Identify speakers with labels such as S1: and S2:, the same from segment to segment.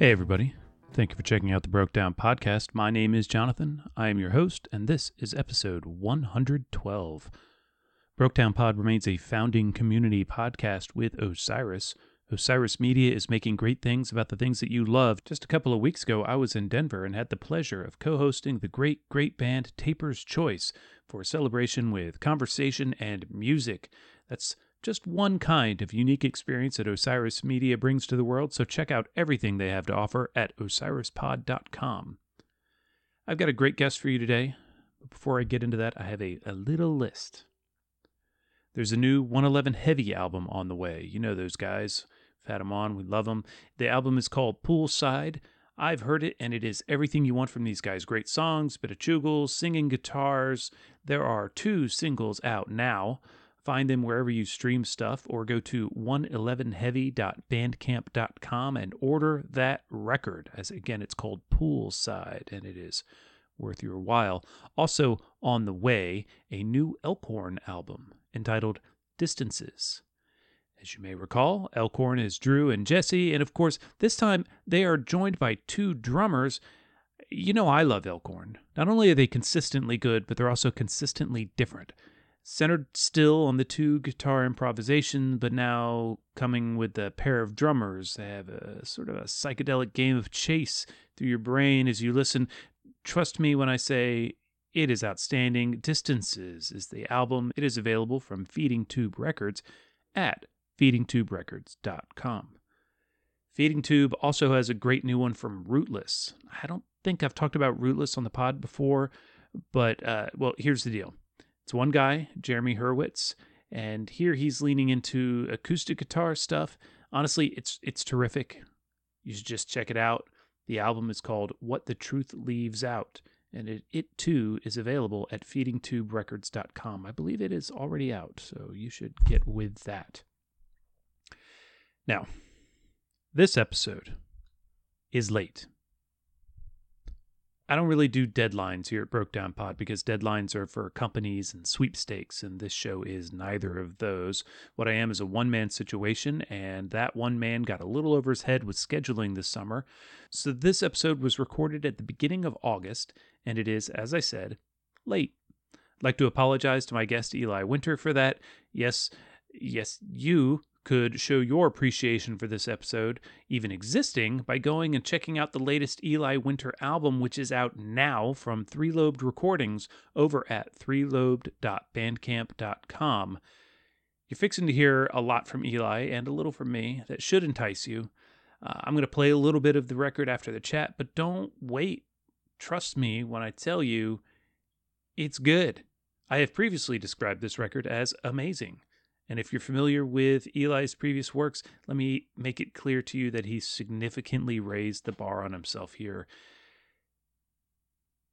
S1: Hey, everybody. Thank you for checking out the Broke Down Podcast. My name is Jonathan. I am your host, and this is episode 112. Broke Down Pod remains a founding community podcast with Osiris. Osiris Media is making great things about the things that you love. Just a couple of weeks ago, I was in Denver and had the pleasure of co hosting the great, great band Taper's Choice for a celebration with conversation and music. That's just one kind of unique experience that Osiris Media brings to the world, so check out everything they have to offer at osirispod.com. I've got a great guest for you today, but before I get into that, I have a, a little list. There's a new 111 Heavy album on the way. You know those guys. We've had them on, we love them. The album is called Poolside. I've heard it, and it is everything you want from these guys. Great songs, bit of chugles, singing guitars. There are two singles out now. Find them wherever you stream stuff or go to 111heavy.bandcamp.com and order that record. As again, it's called Poolside and it is worth your while. Also, on the way, a new Elkhorn album entitled Distances. As you may recall, Elkhorn is Drew and Jesse, and of course, this time they are joined by two drummers. You know, I love Elkhorn. Not only are they consistently good, but they're also consistently different centered still on the two guitar improvisation, but now coming with a pair of drummers. They have a sort of a psychedelic game of chase through your brain as you listen. Trust me when I say it is outstanding. Distances is the album. It is available from Feeding Tube Records at feedingtuberecords.com. Feeding Tube also has a great new one from Rootless. I don't think I've talked about Rootless on the pod before, but uh, well, here's the deal. It's one guy, Jeremy Hurwitz, and here he's leaning into acoustic guitar stuff. Honestly, it's it's terrific. You should just check it out. The album is called What the Truth Leaves Out, and it, it too is available at feedingtuberecords.com. I believe it is already out, so you should get with that. Now, this episode is late. I don't really do deadlines here at Broke Down Pod because deadlines are for companies and sweepstakes, and this show is neither of those. What I am is a one man situation, and that one man got a little over his head with scheduling this summer. So this episode was recorded at the beginning of August, and it is, as I said, late. I'd like to apologize to my guest Eli Winter for that. Yes, yes, you could show your appreciation for this episode even existing by going and checking out the latest Eli Winter album, which is out now from Three Lobed Recordings over at threelobed.bandcamp.com. You're fixing to hear a lot from Eli and a little from me that should entice you. Uh, I'm going to play a little bit of the record after the chat, but don't wait. Trust me when I tell you it's good. I have previously described this record as amazing. And if you're familiar with Eli's previous works, let me make it clear to you that he's significantly raised the bar on himself here.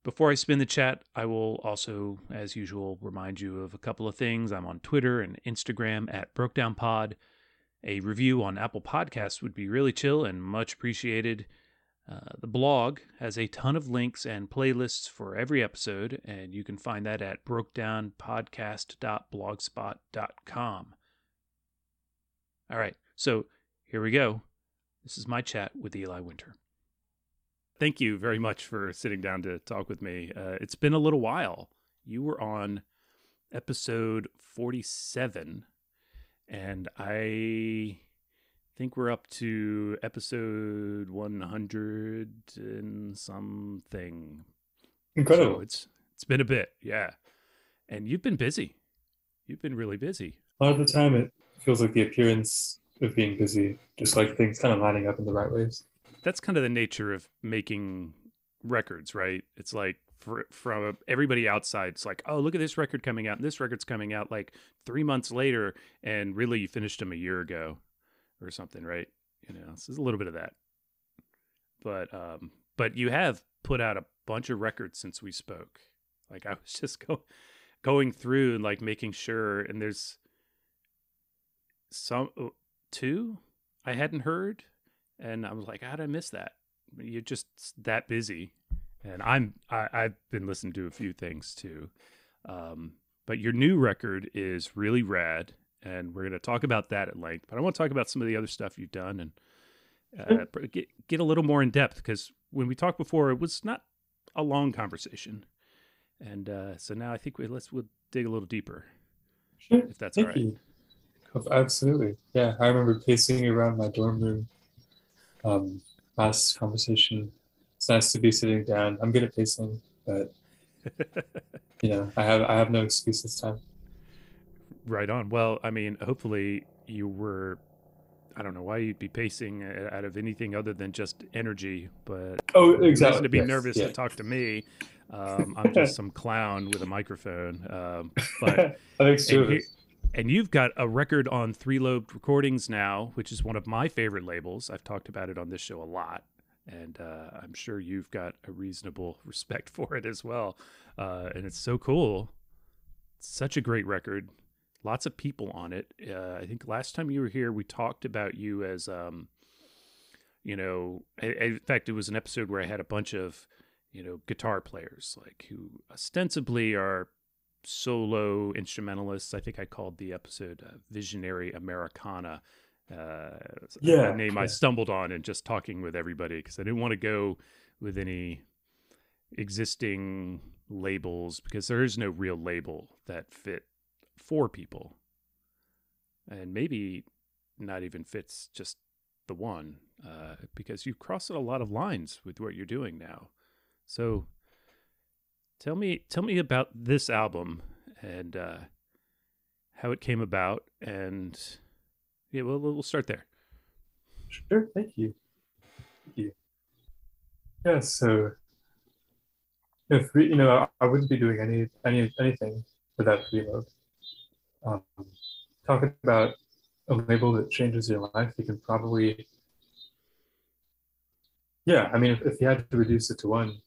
S1: Before I spin the chat, I will also, as usual, remind you of a couple of things. I'm on Twitter and Instagram at BrokedownPod. A review on Apple Podcasts would be really chill and much appreciated. Uh, the blog has a ton of links and playlists for every episode, and you can find that at brokedownpodcast.blogspot.com. All right, so here we go. This is my chat with Eli Winter. Thank you very much for sitting down to talk with me. Uh, it's been a little while. You were on episode 47, and I think we're up to episode 100 and something.
S2: Incredible.
S1: So it's it's been a bit, yeah. And you've been busy. You've been really busy.
S2: A lot of the time, it feels like the appearance of being busy, just like things kind of lining up in the right ways.
S1: That's kind of the nature of making records, right? It's like for, from everybody outside, it's like, oh, look at this record coming out, and this record's coming out like three months later, and really you finished them a year ago or something, right? You know, this is a little bit of that. But um, but you have put out a bunch of records since we spoke. Like I was just go, going through and like making sure, and there's some two I hadn't heard, and I was like, how did I miss that? You're just that busy, and I'm I, I've been listening to a few things too. Um, but your new record is really rad and we're going to talk about that at length. But I want to talk about some of the other stuff you've done and uh, get get a little more in depth because when we talked before, it was not a long conversation, and uh, so now I think we let's we'll dig a little deeper.
S2: Sure.
S1: If that's
S2: Thank
S1: all right.
S2: you. Absolutely. Yeah, I remember pacing around my dorm room. Um, last conversation. It's nice to be sitting down. I'm good at pacing, but you know, I have I have no excuse this time.
S1: Right on. Well, I mean, hopefully you were. I don't know why you'd be pacing out of anything other than just energy, but
S2: Oh, exactly.
S1: to be
S2: yes,
S1: nervous
S2: yeah.
S1: to talk to me. Um, I'm just some clown with a microphone. Um, but
S2: I think two
S1: and, you've got a record on Three Lobed Recordings now, which is one of my favorite labels. I've talked about it on this show a lot, and uh, I'm sure you've got a reasonable respect for it as well. Uh, and it's so cool. Such a great record. Lots of people on it. Uh, I think last time you were here, we talked about you as, um, you know, I- I- in fact, it was an episode where I had a bunch of, you know, guitar players like who ostensibly are solo instrumentalists. I think I called the episode uh, "Visionary Americana." Uh,
S2: Yeah,
S1: name I stumbled on in just talking with everybody because I didn't want to go with any existing labels because there is no real label that fit for people, and maybe not even fits just the one uh, because you've crossed a lot of lines with what you're doing now. So tell me tell me about this album and uh, how it came about and yeah well we'll start there
S2: Sure, thank you. Thank you. Yeah, so if we, you know, I, I wouldn't be doing any any anything without Three Lobed. Um, talking about a label that changes your life, you can probably, yeah, I mean, if, if you had to reduce it to one,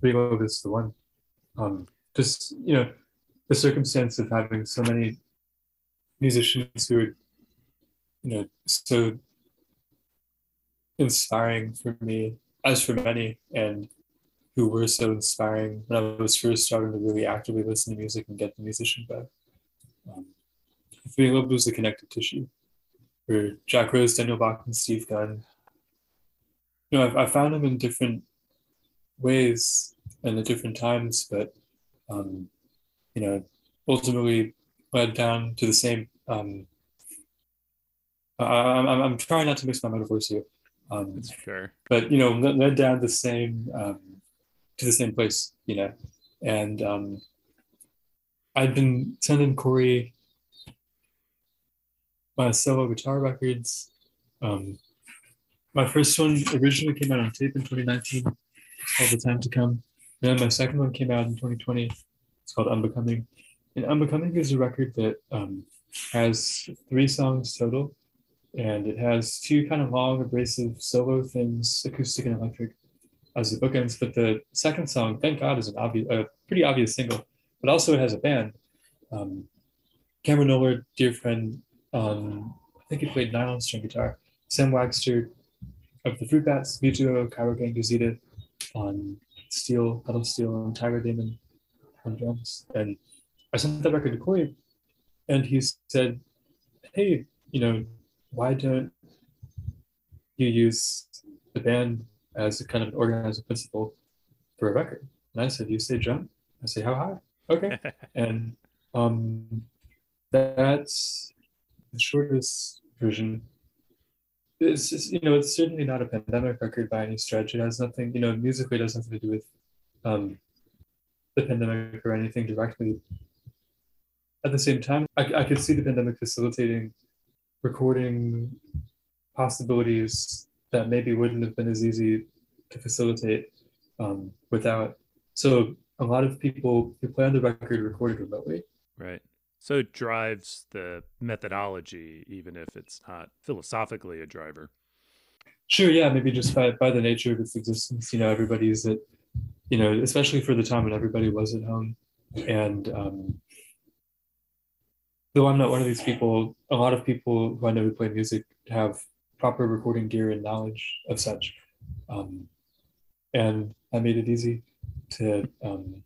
S2: Three Lobed is the one. Um, just you know, the circumstance of having so many musicians who are, you know, so inspiring for me, as for many, and who were so inspiring when I was first starting to really actively listen to music and get the musician back. Um, Three Lobed was the connective tissue. For Jack Rose, Daniel Bach, and Steve Gunn. You know, I've, I found them in different ways and at different times, but um, you know, ultimately led down to the same. Um, I, I'm, I'm- trying not to mix my metaphors here. Um,
S1: that's fair
S2: but you know led, led down the same um, to the same place you know and um, i'd been sending corey my solo guitar records. Um, my first one originally came out on tape in 2019 called the time to come. And then my second one came out in 2020 it's called unbecoming. And unbecoming is a record that um, has three songs total and it has two kind of long abrasive solo things acoustic and electric as the bookends. But the second song thank god is an obvious a pretty obvious single but also it has a band um, cameron Knowler, dear friend um, i think he played nylon string guitar sam wagster of the fruit bats Mutuo, Cairo Gang Gazeta on steel pedal steel and tyler damon on drums and i sent that record to corey and he said hey you know why don't you use the band as a kind of an organizing principle for a record? And I said, you say jump. I say, how high? Okay. and um, that's the shortest version. It's just, you know, it's certainly not a pandemic record by any stretch. It has nothing, you know, musically it has nothing to do with um, the pandemic or anything directly. At the same time, I, I could see the pandemic facilitating recording possibilities that maybe wouldn't have been as easy to facilitate um, without. So a lot of people who play on the record recorded remotely.
S1: right so it drives the methodology even if it's not philosophically a driver
S2: Sure, yeah, maybe just by, by the nature of its existence, you know, everybody's at, you know, especially for the time when everybody was at home. And um, though I'm not one of these people, a lot of people who I know who play music have proper recording gear and knowledge of such. Um, and I made it easy to, um,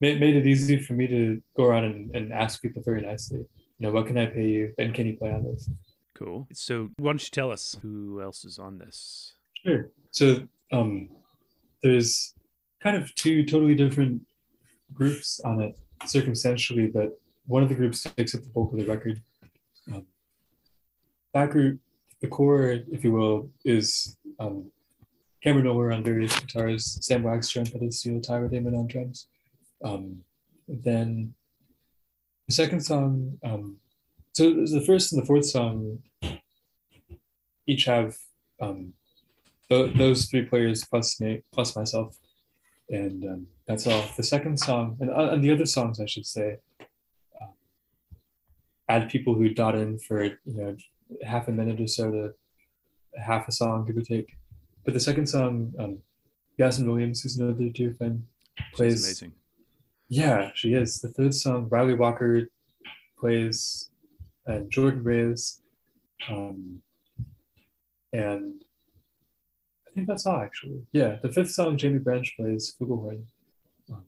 S2: made, made it easy for me to go around and, and ask people very nicely, you know, what can I pay you and can you play on this?
S1: Cool. So why don't you tell us who else is on this?
S2: Sure. So um, there's kind of two totally different groups on it circumstantially, but one of the groups takes up the bulk of the record. Um, that group, the core, if you will, is um, Cameron Knowler on various guitars, Sam Wagster on steel, Tyler Damon on drums. Um, then the second song, um, so the first and the fourth song each have um, th- those three players plus me, plus myself, and um, that's all. The second song and, uh, and the other songs, I should say, um, add people who dot in for you know half a minute or so to half a song, give or take. But the second song, um, Yasmin Williams, who's another dear friend, plays.
S1: She's amazing.
S2: Yeah, she is. The third song, Ryley Walker plays, and Jordan Reyes, um, and I think that's all actually. Yeah, the fifth song, Jaimie Branch plays flugelhorn. Um,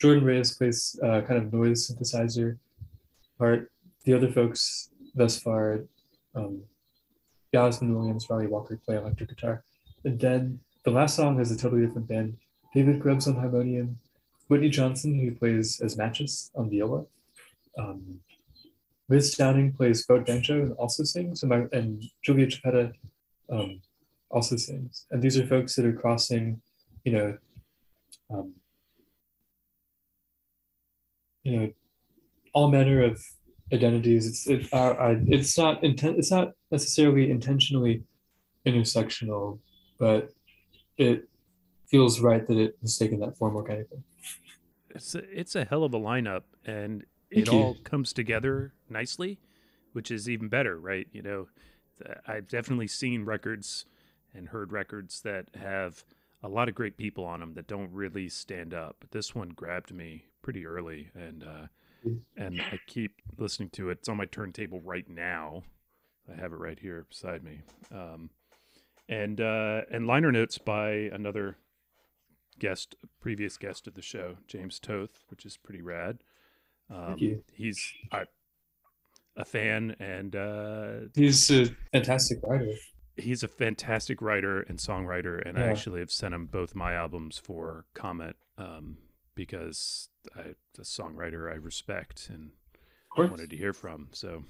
S2: Jordan Reyes plays uh, kind of noise synthesizer part. The other folks thus far, um, Yasmin Williams, Ryley Walker play electric guitar. And then the last song is a totally different band. David Grubbs on harmonium, Whitney Johnson, who plays as Matchess on viola. Um, Liz Downing plays boat banjo and also sings, and, my, and Julia Chapetta um, also sings. And these are folks that are crossing, you know, um, you know, all manner of identities. It's it, it's not intent. It's not necessarily intentionally intersectional, but it feels right that it has taken that form organically.
S1: It's a, it's a hell of a lineup, and
S2: Thank
S1: it
S2: you.
S1: all comes together nicely, which is even better, right? You know, I've definitely seen records and heard records that have a lot of great people on them that don't really stand up. But this one grabbed me pretty early, and uh, and I keep listening to it. It's on my turntable right now. I have it right here beside me. Um, and uh, and liner notes by another guest, previous guest of the show, James Toth, which is pretty rad. Um,
S2: you.
S1: He's I, a fan, and uh,
S2: He's a fantastic writer.
S1: he's a fantastic writer and songwriter. And I actually have sent him both my albums for comment um, because I, the songwriter I respect and wanted to hear from. So,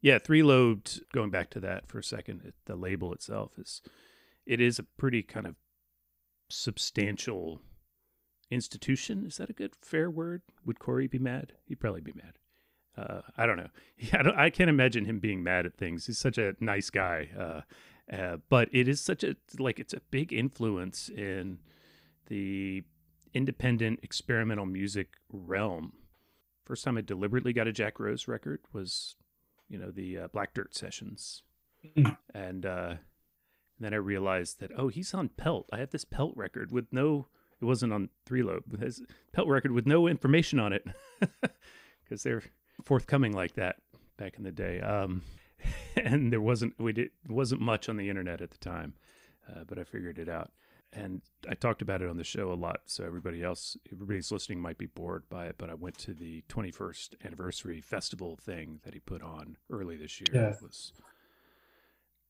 S1: yeah, three lobed. Going back to that for a second, it, the label itself is it is a pretty kind of substantial institution. Is that a good fair word? Would Corey be mad? He'd probably be mad. Uh, I don't know. I, don't, I can't imagine him being mad at things. He's such a nice guy. Uh, uh, but it is such a like it's a big influence in the independent experimental music realm. First time I deliberately got a Jack Rose record was, you know, the uh, Black Dirt sessions,
S2: Mm.
S1: and uh, then I realized that oh, he's on Pelt. I have this Pelt record with no. It wasn't on three lobe. Has Pelt record with no information on it because they're forthcoming like that back in the day. Um, and there wasn't we did wasn't much on the internet at the time, uh, but I figured it out. And I talked about it on the show a lot, so everybody else, everybody's listening might be bored by it. But I went to the 21st anniversary festival thing that he put on early this year.
S2: Yeah.
S1: It was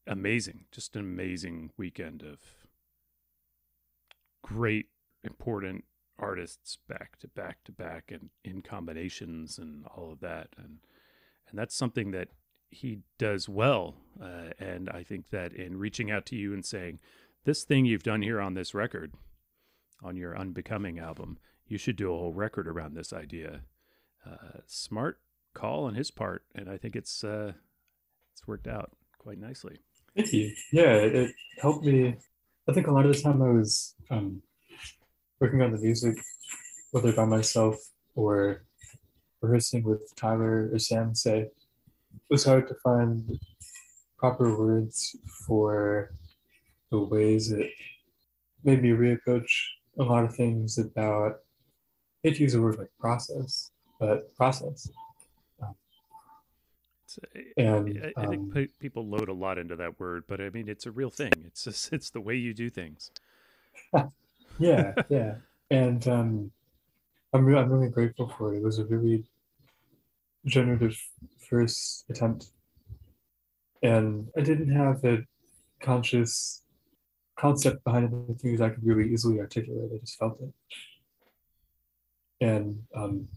S1: amazing, just an amazing weekend of great, important artists back to back to back and in combinations and all of that. And and that's something that he does well. Uh, and I think that in reaching out to you and saying, this thing you've done here on this record, on your Unbecoming album, you should do a whole record around this idea. Uh, smart call on his part, and I think it's uh, it's worked out quite nicely.
S2: Thank you. Yeah, it, helped me. I think a lot of the time I was um, working on the music, whether by myself or rehearsing with Tyler or Sam, say, it was hard to find proper words for the ways it made me reapproach a lot of things about, it use a word like process, but process.
S1: Uh,
S2: And
S1: I, I think
S2: um,
S1: people load a lot into that word, but I mean it's a real thing. It's just, it's the way you do things.
S2: yeah yeah and um i'm, re- I'm really grateful for it it was a really generative first attempt and I didn't have a conscious concept behind the things I could really easily articulate. I just felt it. And um,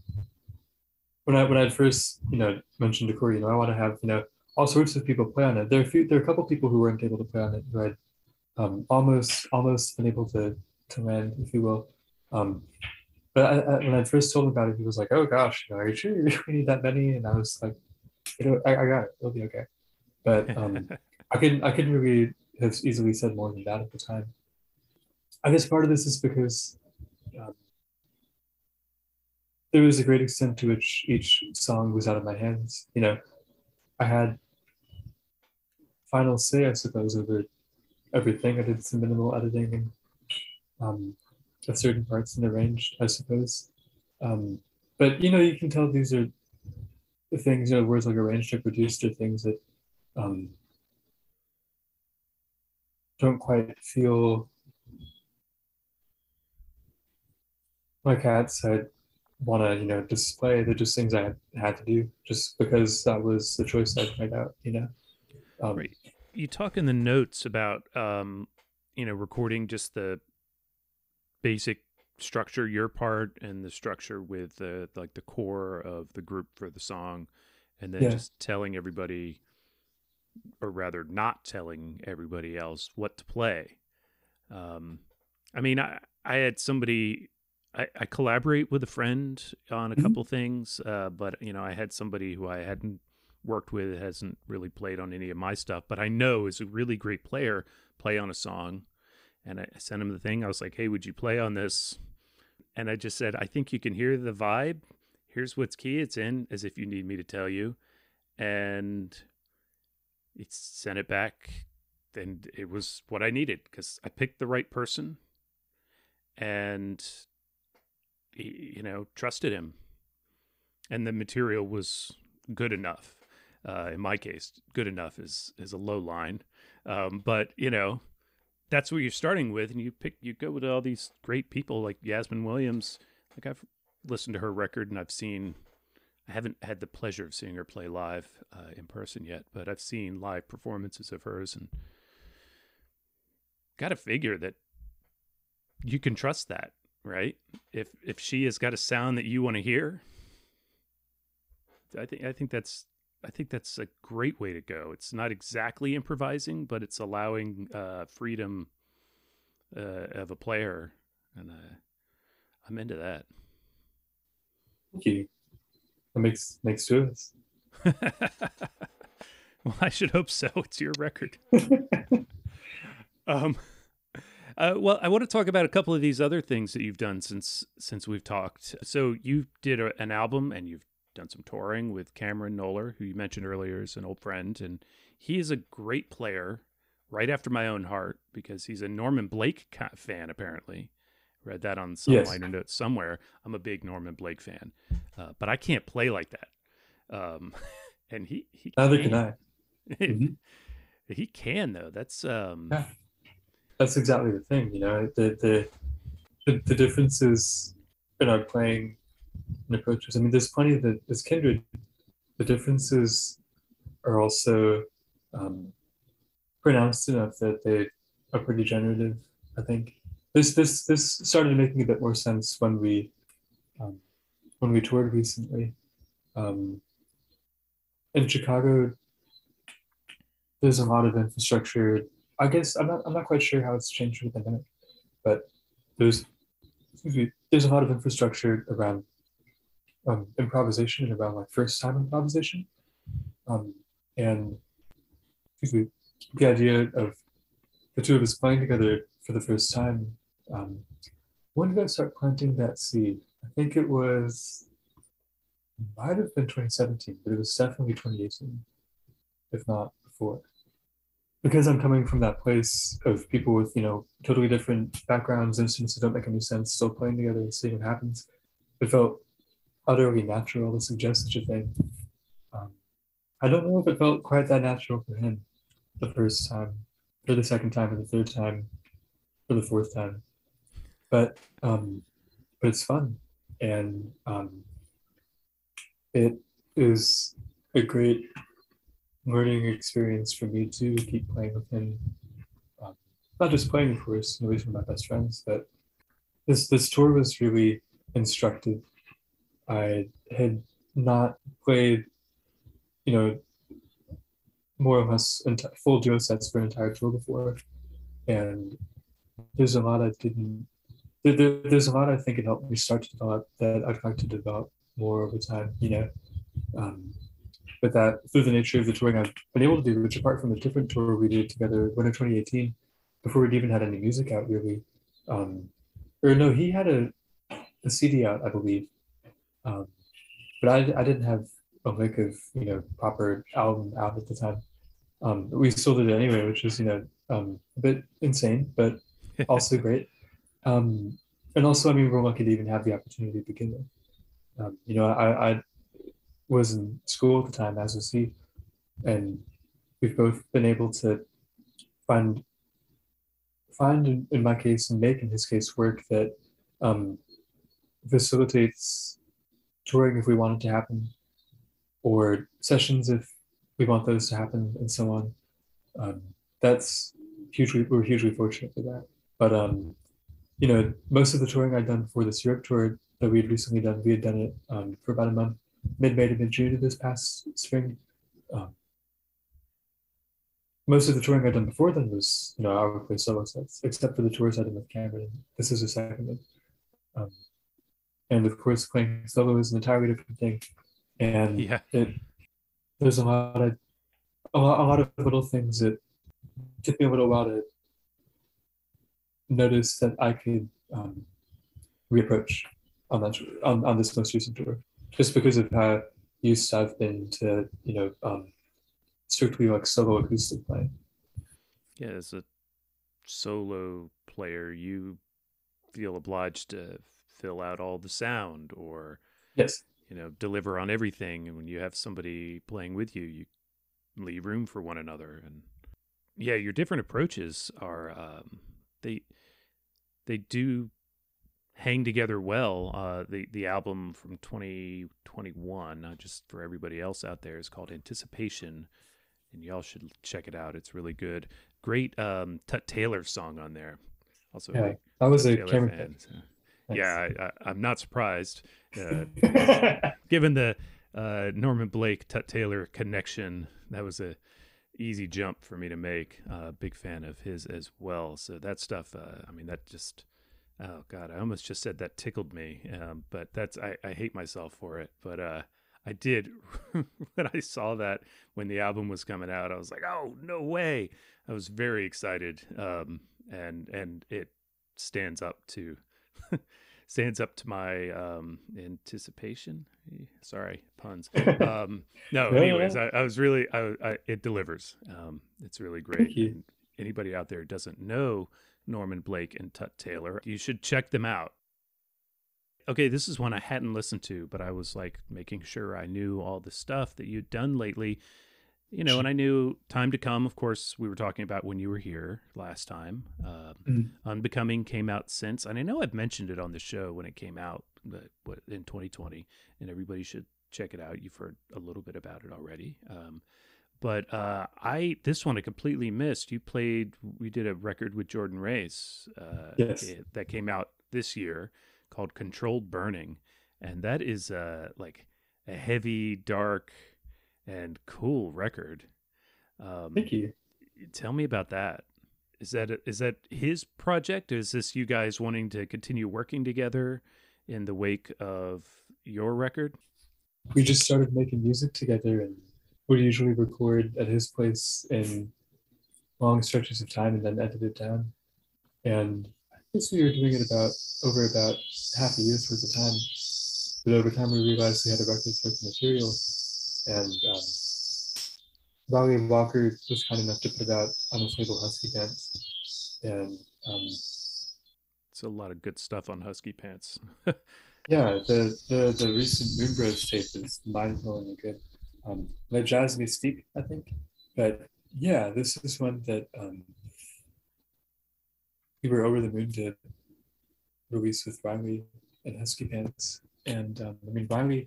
S2: when I when I first you know mentioned to Corey, you know, I want to have you know all sorts of people play on it. There are a few, there are a couple people who weren't able to play on it who had um, almost almost been able to to land, if you will. Um, but I, I, when I first told him about it, he was like, "Oh gosh, you know, are you sure we need that many?" And I was like, "You know, I, I got it. It'll be okay." But um, I couldn't I couldn't really have easily said more than that at the time. I guess part of this is because um, there was a great extent to which each song was out of my hands. You know, I had final say, I suppose, over everything. I did some minimal editing and um, of certain parts and arranged, I suppose. Um, but you know, you can tell these are the things, you know, words like arranged or produced are things that um, don't quite feel like I had want to you know display they're just things i had to do just because that was the choice i made out you know
S1: um, right. you talk in the notes about um you know recording just the basic structure your part and the structure with the like the core of the group for the song and then yeah. just telling everybody or rather not telling everybody else what to play um i mean i i had somebody I, I collaborate with a friend on a mm-hmm. couple things, uh, but you know, I had somebody who I hadn't worked with, hasn't really played on any of my stuff, but I know is a really great player, play on a song. And I sent him the thing. I was like, "Hey, would you play on this?" And I just said, "I think you can hear the vibe. Here's what's key. It's in as if you need me to tell you." And he sent it back. And it was what I needed because I picked the right person and you know, trusted him. And the material was good enough. Uh, in my case, good enough is is a low line. Um, but you know, that's what you're starting with, and you pick you go with all these great people like Yasmin Williams. Like I've listened to her record, and I've seen. I haven't had the pleasure of seeing her play live uh, in person yet, but I've seen live performances of hers, and got to figure that you can trust that right? If if she has got a sound that you want to hear, I think I think that's I think that's a great way to go. It's not exactly improvising, but it's allowing uh, freedom uh, of a player, and uh, I'm into that.
S2: Thank you. That makes makes two of us.
S1: well, I should hope so. It's your record. um. Uh, well, I want to talk about a couple of these other things that you've done since since we've talked. So you did a, an album, and you've done some touring with Cameron Knowler, who you mentioned earlier is an old friend, and he is a great player, right after my own heart, because he's a Norman Blake fan. Apparently, read that on some yes. liner notes somewhere. I'm a big Norman Blake fan, uh, but I can't play like that. Um, and he he
S2: neither can, can I. mm-hmm.
S1: He can though. That's um.
S2: Yeah that's exactly the thing, you know. The the the, the differences in our playing and approaches. I mean, there's plenty that is kindred. The differences are also um, pronounced enough that they are pretty generative. I think this this this started making a bit more sense when we um, when we toured recently. Um, in Chicago, there's a lot of infrastructure I guess I'm not I'm not quite sure how it's changed with the pandemic, but there's there's a lot of infrastructure around um, improvisation and around like first time improvisation, um, and me, the idea of the two of us playing together for the first time. Um, when did I start planting that seed? I think it was might have been 2017, but it was definitely 2018, if not before because I'm coming from that place of people with, you know, totally different backgrounds, instruments that don't make any sense, still playing together and seeing what happens, it felt utterly natural to suggest such a thing. Um, I don't know if it felt quite that natural for him the first time, for the second time, or the third time, or the fourth time. But um, but it's fun, and um, it is a great learning experience for me to keep playing with him. Um, not just playing, of course, you know, my best friends, but this this tour was really instructive. I had not played, you know, more or less enti- full duo sets for an entire tour before, and there's a lot I didn't. There, there, there's a lot I think it helped me start to develop that I'd like to develop more over time. You know, um, but that through the nature of the touring I've been able to do, which apart from the different tour we did together, winter 2018, before we'd even had any music out really, um, or no, he had a, a CD out, I believe, um, but I, I didn't have a lick of you know proper album out at the time. Um, we still did it anyway, which was you know um, a bit insane, but also great. Um, and also, I mean, lucky to even have the opportunity to begin with. Um, you know, I, I was in school at the time, as was he, and we've both been able to find find in, in my case and make in his case work that um, facilitates touring if we want it to happen, or sessions if we want those to happen, and so on. Um, that's hugely we're hugely fortunate for that. But um, you know, most of the touring I'd done for this Europe tour that we had recently done, we had done it um, for about a month, mid May to mid June of this past spring. Um, most of the touring I'd done before then was, you know, I would play solo sets, except for the tours I did with Cameron. This is a second one. Um, and of course, playing solo is an entirely different thing. And
S1: Yeah.
S2: it, there's a lot of a lot, a lot of little things that took me a little while to notice that I could um, reapproach on that on, on this most recent tour, just because of how used I've been to you know um, strictly like solo acoustic playing.
S1: Yeah, as a solo player, you feel obliged to fill out all the sound or
S2: Yes,
S1: you know deliver on everything and when you have somebody playing with you you leave room for one another and yeah your different approaches are um, they they do hang together well uh, the the album from 2021 not just for everybody else out there is called anticipation and y'all should check it out. It's really good. Great um, tut taylor song on there. Also
S2: yeah, that was
S1: Tut
S2: a
S1: Taylor
S2: camera
S1: fan, so- yeah I, I, i'm not surprised uh, given the uh, Norman Blake Tut Taylor connection, that was a easy jump for me to make. Uh, big fan of his as well. So that stuff, uh, I mean, that just oh god, I almost just said that tickled me. Um, but that's I, I hate myself for it. But uh, I did when I saw that when the album was coming out. I was like, oh no way! I was very excited, um, and and it stands up to stands up to my um, anticipation. Sorry, puns. Um, no, anyways. I, I was really, I, I, it delivers. Um, it's really great. And anybody out there doesn't know Norman Blake and Tut Taylor, you should check them out. Okay, this is one I hadn't listened to, but I was like making sure I knew all the stuff that you'd done lately. You know, and I knew Time to Come, of course, we were talking about when you were here last time. Um,
S2: Mm.
S1: Unbecoming came out since, and I know I've mentioned it on the show when it came out but what, in 2020, and everybody should check it out. You've heard a little bit about it already. Um, but uh, I this one I completely missed. You played. We did a record with Jordan Reyes. Uh,
S2: Yes.
S1: it- that came out this year called Controlled Burning, and that is uh, like a heavy, dark, and cool record. Um,
S2: Thank you.
S1: Tell me about that. Is that is that his project? Is this you guys wanting to continue working together in the wake of your record?
S2: we just started making music together and would usually record at his place in long stretches of time and then edit it down. And I guess we were doing it about over about half a year's worth of time. But over time we realized we had a record's worth of material. And um, Ryley Walker was kind enough to put it out on his label Husky Pants. And um,
S1: It's a lot of good stuff on Husky Pants.
S2: Yeah, the the the recent Moon Bros tape is mind blowingly good. Um, Le Jazz Mystique, I think. But yeah, this is one that um, we were over the moon to release with Ryley and Husky Pants. And um, I mean, Ryley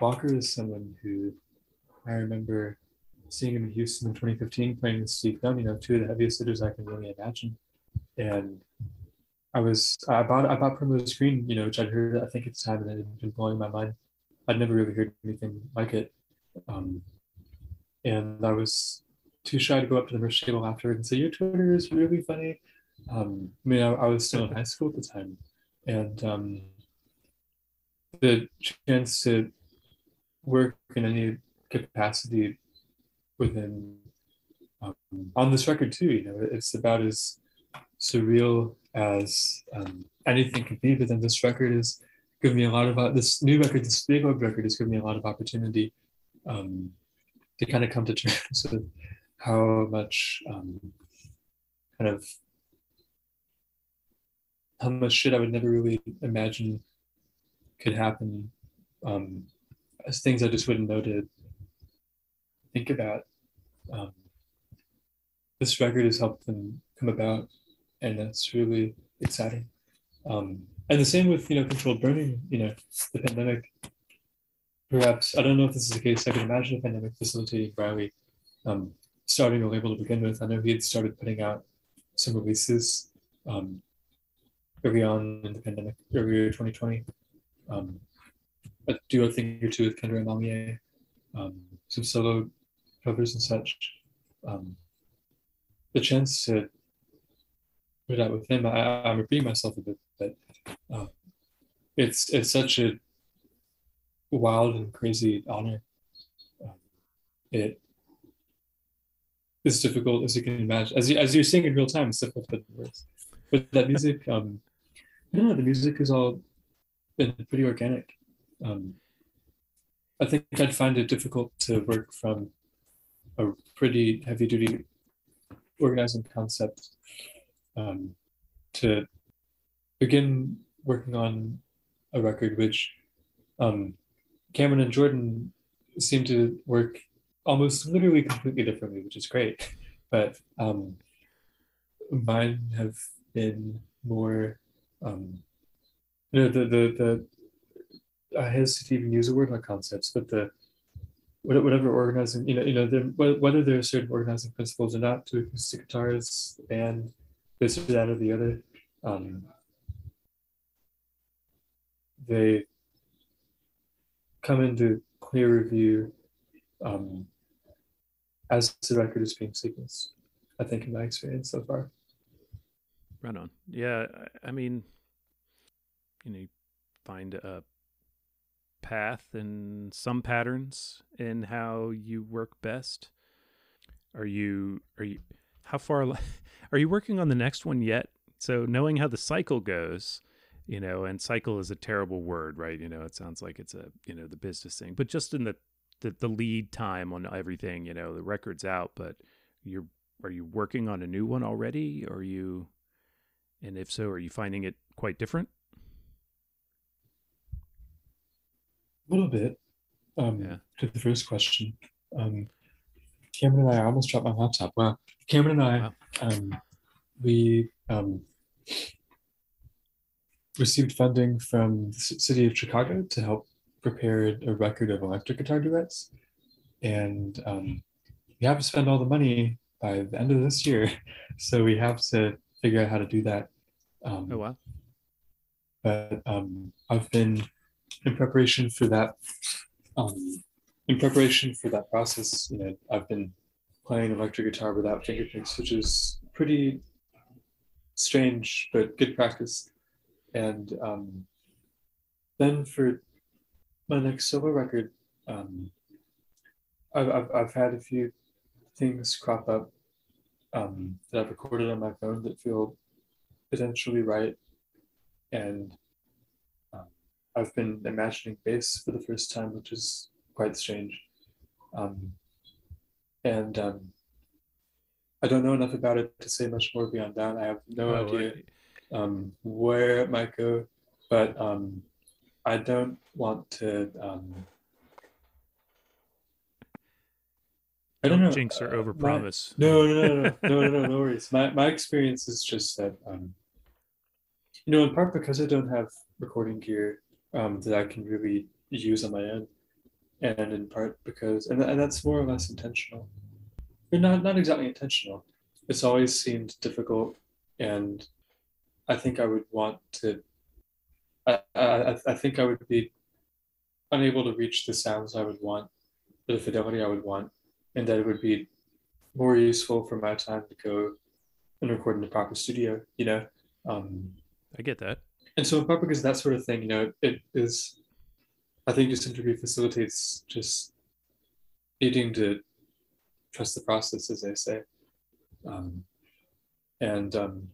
S2: Walker is someone who I remember seeing him in Houston in 2015 playing with Steve Gunn, you know, two of the heaviest hitters I can really imagine. And I was I bought I bought Primrose Green, you know, which I'd heard I think the time and it had been blowing my mind. I'd never really heard anything like it. Um, and I was too shy to go up to the merch table after and say, Your Twitter is really funny. Um, I mean, I, I, was still in high school at the time. And um, the chance to work in any capacity within um, on this record too you know it's about as surreal as um, anything can be but then this record is giving me a lot of uh, this new record this big old record is giving me a lot of opportunity um, to kind of come to terms with how much um, kind of how much shit I would never really imagine could happen um, as things I just wouldn't know to think about. Um, this record has helped them come about, and that's really exciting. Um, and the same with you know controlled burning. You know, the pandemic. Perhaps I don't know if this is the case. I can imagine the pandemic facilitating Ryley um, starting a label to begin with. I know he had started putting out some releases um, early on in the pandemic, earlier 2020. Um, a duo thing or two with Kendra Mamier, um, some solo covers and such. Um, the chance to put out with him, I, I'm repeating myself a bit, but uh, it's it's such a wild and crazy honor. Um, it is difficult as you can imagine, as you, as you're seeing in real time. It's difficult to words. But that music, um, know, the music is all been pretty organic. Um, I think I'd find it difficult to work from a pretty heavy duty organizing concept um, to begin working on a record which um, Cameron and Jordan seem to work almost literally completely differently, which is great. But um, mine have been more um, you know, the the the I hesitate to even use a word like concepts, but the whatever organizing, you know, you know, whether there are certain organizing principles or not to acoustic guitars, the band, this or that or the other, um, they come into clear review um, as the record is being sequenced. I think in my experience so far.
S1: Right on. Yeah, I mean, you know find a path and some patterns in how you work best. Are you are you how far are you working on the next one yet? So knowing how the cycle goes you know and cycle is a terrible word right? You know it sounds like it's a you know the business thing but just in the the, the lead time on everything you know the record's out but you're are you working on a new one already? Or are you and if so are you finding it quite different
S2: little bit. Um, yeah. To the first question, um, Cameron and I, I almost dropped my laptop. Wow. Cameron and I, wow. um, we um, received funding from the city of Chicago to help prepare a record of electric guitar duets, and um, we have to spend all the money by the end of this year. So we have to figure out how to do that.
S1: Um, oh wow!
S2: But um, I've been in preparation for that, um, in preparation for that process, you know, I've been playing electric guitar without fingerpicks, which is pretty strange but good practice. And um, then for my next solo record, um, I've, I've, I've had a few things crop up um, that I've recorded on my phone that feel potentially right. And I've been imagining bass for the first time, which is quite strange. Um, and um, I don't know enough about it to say much more beyond that. I have no oh, idea um, where it might go, but um, I don't want to. Um,
S1: I don't, know. Jinx or overpromise.
S2: no, no, no, no, no, no, no, no worries. My my experience is just that, um, you know, in part because I don't have recording gear um, that I can really use on my own. and in part because and, and that's more or less intentional. But not not exactly intentional. It's always seemed difficult, and I think I would want to. I I, I think I would be unable to reach the sounds I would want, the fidelity I would want, and that it would be more useful for my time to go and record in the proper studio. You know. Um,
S1: I get that.
S2: And so in part because that sort of thing, you know, it is I think just interview facilitates just needing to trust the process, as I say, um, and um,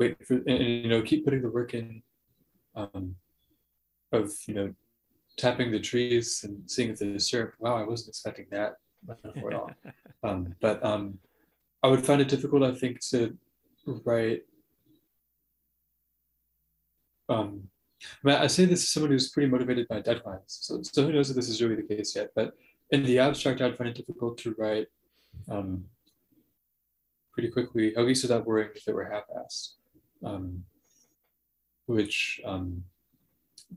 S2: wait for and, and, you know keep putting the work in um, of you know tapping the trees and seeing if there's syrup. Wow, I wasn't expecting that at all. um, but um, I would find it difficult, I think, to write um, I, mean, I say this as someone who's pretty motivated by deadlines. So, so who knows if this is really the case yet? But in the abstract, I'd find it difficult to write um, pretty quickly, at least without worrying if it were half-assed. Um, which um,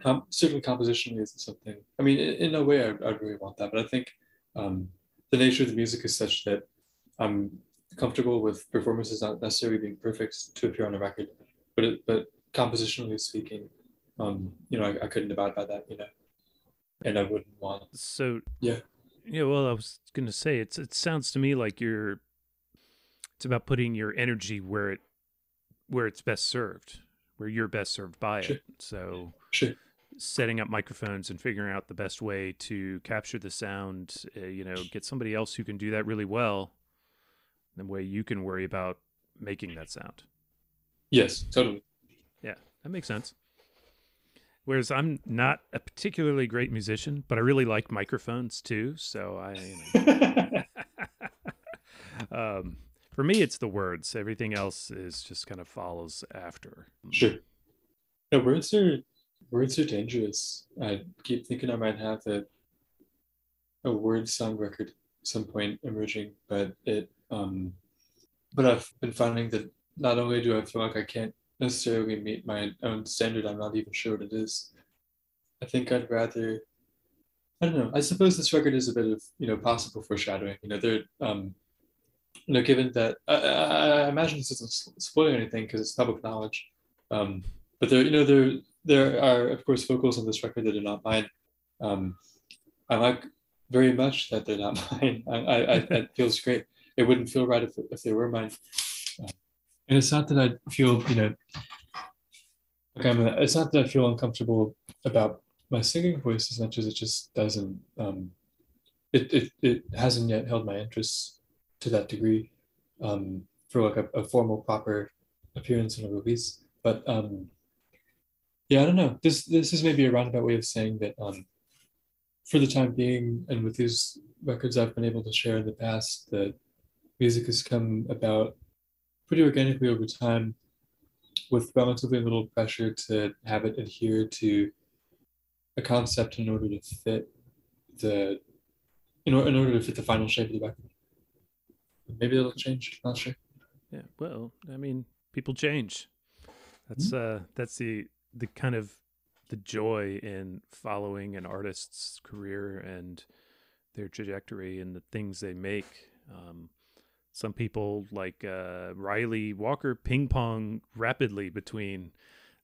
S2: com- certainly compositionally isn't something. I mean, in, in a way, I, I really want that, but I think um, the nature of the music is such that I'm comfortable with performances not necessarily being perfect to appear on a record, but it, but compositionally speaking, um, you know, I, I couldn't abide by that, you know, and I wouldn't want.
S1: So
S2: yeah,
S1: yeah. Well, I was gonna say it's it sounds to me like you're. It's about putting your energy where it, where it's best served, where you're best served by
S2: Sure.
S1: it. So
S2: sure,
S1: setting up microphones and figuring out the best way to capture the sound, uh, you know, get somebody else who can do that really well. The way you can worry about making that sound.
S2: yes, totally.
S1: That makes sense. Whereas I'm not a particularly great musician, but I really like microphones too. So I, um, for me, it's the words. Everything else is just kind of follows after.
S2: sure. No, words are words are dangerous. I keep thinking I might have a a word song record at some point emerging, but it um but I've been finding that not only do I feel like I can't necessarily meet my own standard, I'm not even sure what it is. I think I'd rather I don't know. I suppose this record is a bit of you know possible foreshadowing. You know, there um you know, given that I, I, I imagine this isn't spoiling anything because it's public knowledge. Um, but there, you know, there there are of course vocals on this record that are not mine. Um, I like very much that they're not mine. I, I, I that feels great. It wouldn't feel right if if they were mine. Uh, and it's not that I feel you know. Like I'm a, it's not that I feel uncomfortable about my singing voice as much as it just doesn't. Um, it, it it hasn't yet held my interest to that degree um, for like a, a formal proper appearance in a release. But um, yeah, I don't know. This this is maybe a roundabout way of saying that um, for the time being, and with these records I've been able to share in the past, that music has come about pretty organically over time, with relatively little pressure to have it adhere to a concept in order to fit the in, or, in order to fit the final shape of the record. Maybe it'll change. Not sure.
S1: Yeah. Well, I mean, people change. That's uh that's the the kind of the joy in following an artist's career and their trajectory and the things they make. Um, some people like uh, Ryley Walker ping pong rapidly between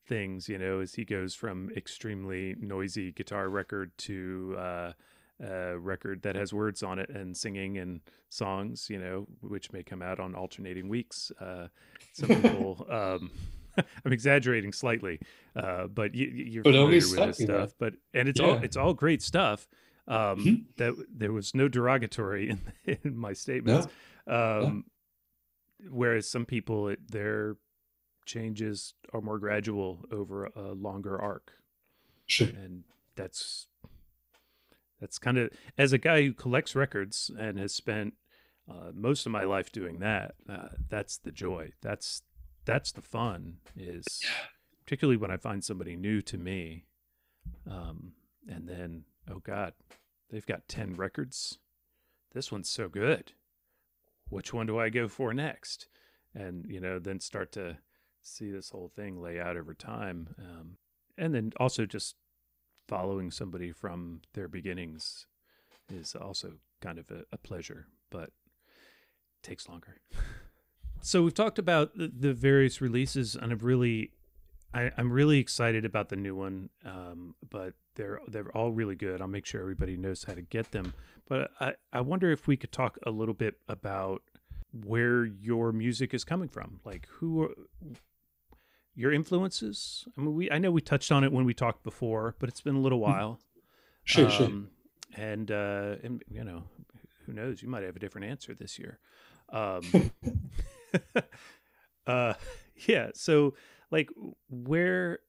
S1: things, you know, as he goes from extremely noisy guitar record to uh, a record that has words on it and singing and songs, you know, which may come out on alternating weeks. Uh, some people, um, I'm exaggerating slightly, uh, but you, you're
S2: But
S1: familiar with this stuff. But and it's all it's all great stuff. Um,
S2: Mhm.
S1: That there was no derogatory in, in my statements. Um, Whereas some people, it, their changes are more gradual over a longer arc.
S2: Sure.
S1: and that's that's kind of as a guy who collects records and has spent uh, most of my life doing that uh, that's the joy. That's that's the fun is particularly when i find somebody new to me um, and then oh god they've got 10 records. This one's so good which one do i go for next and you know then start to see this whole thing lay out over time um, and then also just following somebody from their beginnings is also kind of a, a pleasure, but takes longer. so we've talked about the, the various releases, and I've really, I, am really excited about the new one. Um, but they're they're all really good. I'll make sure everybody knows how to get them. But I I wonder if we could talk a little bit about where your music is coming from, like who. Are, your influences. I mean, we I know we touched on it when we talked before, but it's been a little mm-hmm. while.
S2: Sure, um, sure.
S1: And uh, and you know, who knows? You might have a different answer this year. Um, uh, yeah. So, like, where?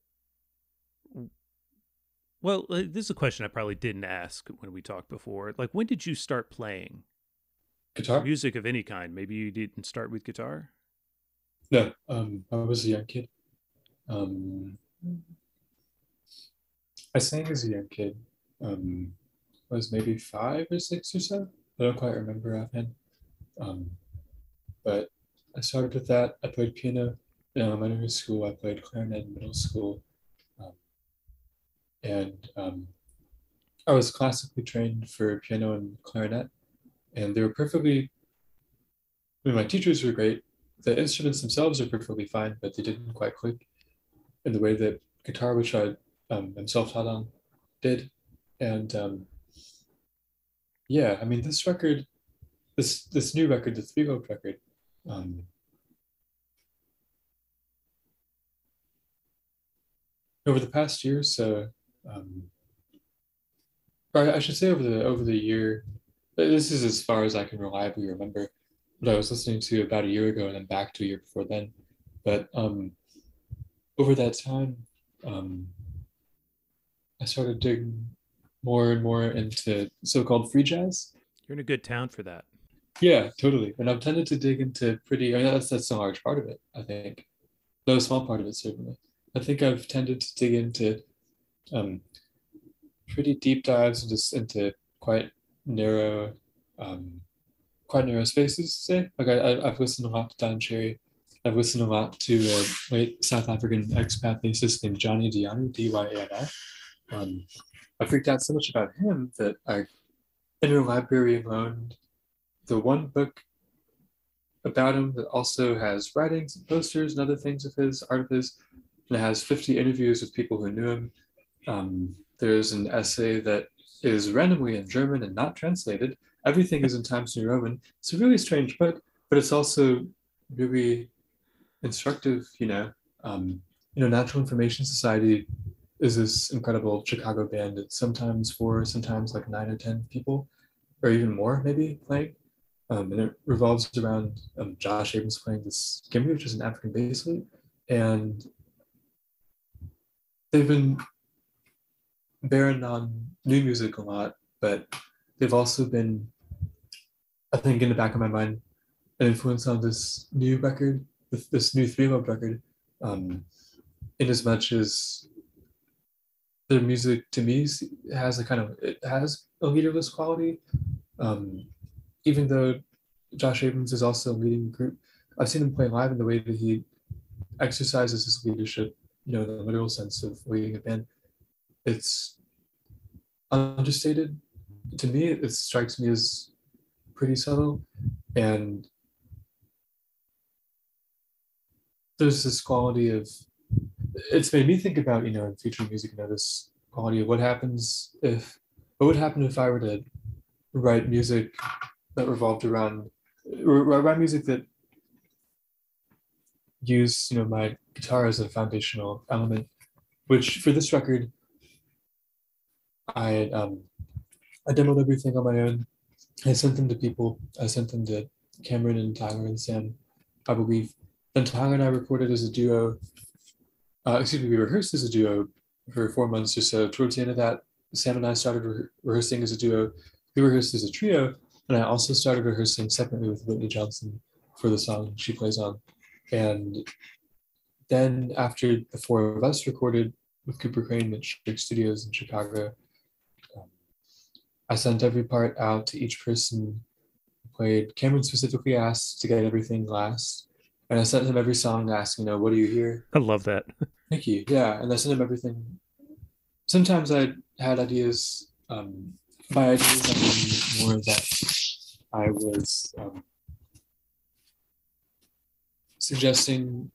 S1: Well, uh, this is a question I probably didn't ask when we talked before. Like, when did you start playing
S2: guitar?
S1: Music of any kind. Maybe you didn't start with guitar.
S2: No, um, I was a young kid. Um, I sang as a young kid. Um, I was maybe five or six or so. I don't quite remember offhand. Um, but I started with that. I played piano in elementary school. I played clarinet in middle school. And um, I was classically trained for piano and clarinet. And they were perfectly, I mean, my teachers were great. The instruments themselves are perfectly fine, but they didn't quite click in the way that guitar, which I um, am self-taught on, did. And um, yeah, I mean, this record, this this new record, the Three Lobed record, um, over the past year, so um, I should say over the over the year, this is as far as I can reliably remember what I was listening to about a year ago and then back to a year before then. But um, over that time, um, I started digging more and more into so-called free jazz.
S1: You're in a good town for that.
S2: Yeah, totally. And I've tended to dig into pretty. I mean, that's that's a large part of it. I think, though a small part of it certainly. I think I've tended to dig into um, pretty deep dives into into quite narrow, um, quite narrow spaces. Say, like I, I've listened a lot to Don Cherry I've listened a lot to a late South African expat bassist named Johnny Dyani, D-Y-A-N-I. Um, I freaked out so much about him that I, in a library, loaned the one book about him that also has writings and posters and other things of his, art of his, and it has 50 interviews with people who knew him. Um, there's an essay that is randomly in German and not translated. Everything is in Times New Roman. It's a really strange book, but it's also really instructive, you know. Um, you know, Natural Information Society is this incredible Chicago band. It's sometimes four, sometimes like nine or 10 people, or even more maybe playing. Um, and it revolves around um, Josh Abrams playing this guimbri, which is an African bass flute. And they've been barren on new music a lot, but they've also been, I think, in the back of my mind, an influence on this new record this new Three Lobed record, um, in as much as their music to me has a kind of it has a leaderless quality. Um, even though Josh Abrams is also a leading group, I've seen him play live in the way that he exercises his leadership, you know, in the literal sense of leading a band. It's understated. To me, it strikes me as pretty subtle and there's this quality of it's made me think about you know in future music you know this quality of what happens if what would happen if i were to write music that revolved around write music that used you know my guitar as a foundational element which for this record i um i demoed everything on my own i sent them to people i sent them to cameron and tyler and sam i believe then Tyler and I recorded as a duo. Uh, excuse me, we rehearsed as a duo for four months or so. Towards the end of that, Sam and I started re- rehearsing as a duo. We rehearsed as a trio, and I also started rehearsing separately with Whitney Johnson for the song she plays on. And then after the four of us recorded with Cooper Crain at Shake Studios in Chicago, I sent every part out to each person who played. Cameron specifically asked to get everything last. And I sent him every song asking, you know, what do you hear?
S1: I love that.
S2: Thank you. Yeah. And I sent him everything. Sometimes I had ideas. Um, by ideas, I mean more that I was um, suggesting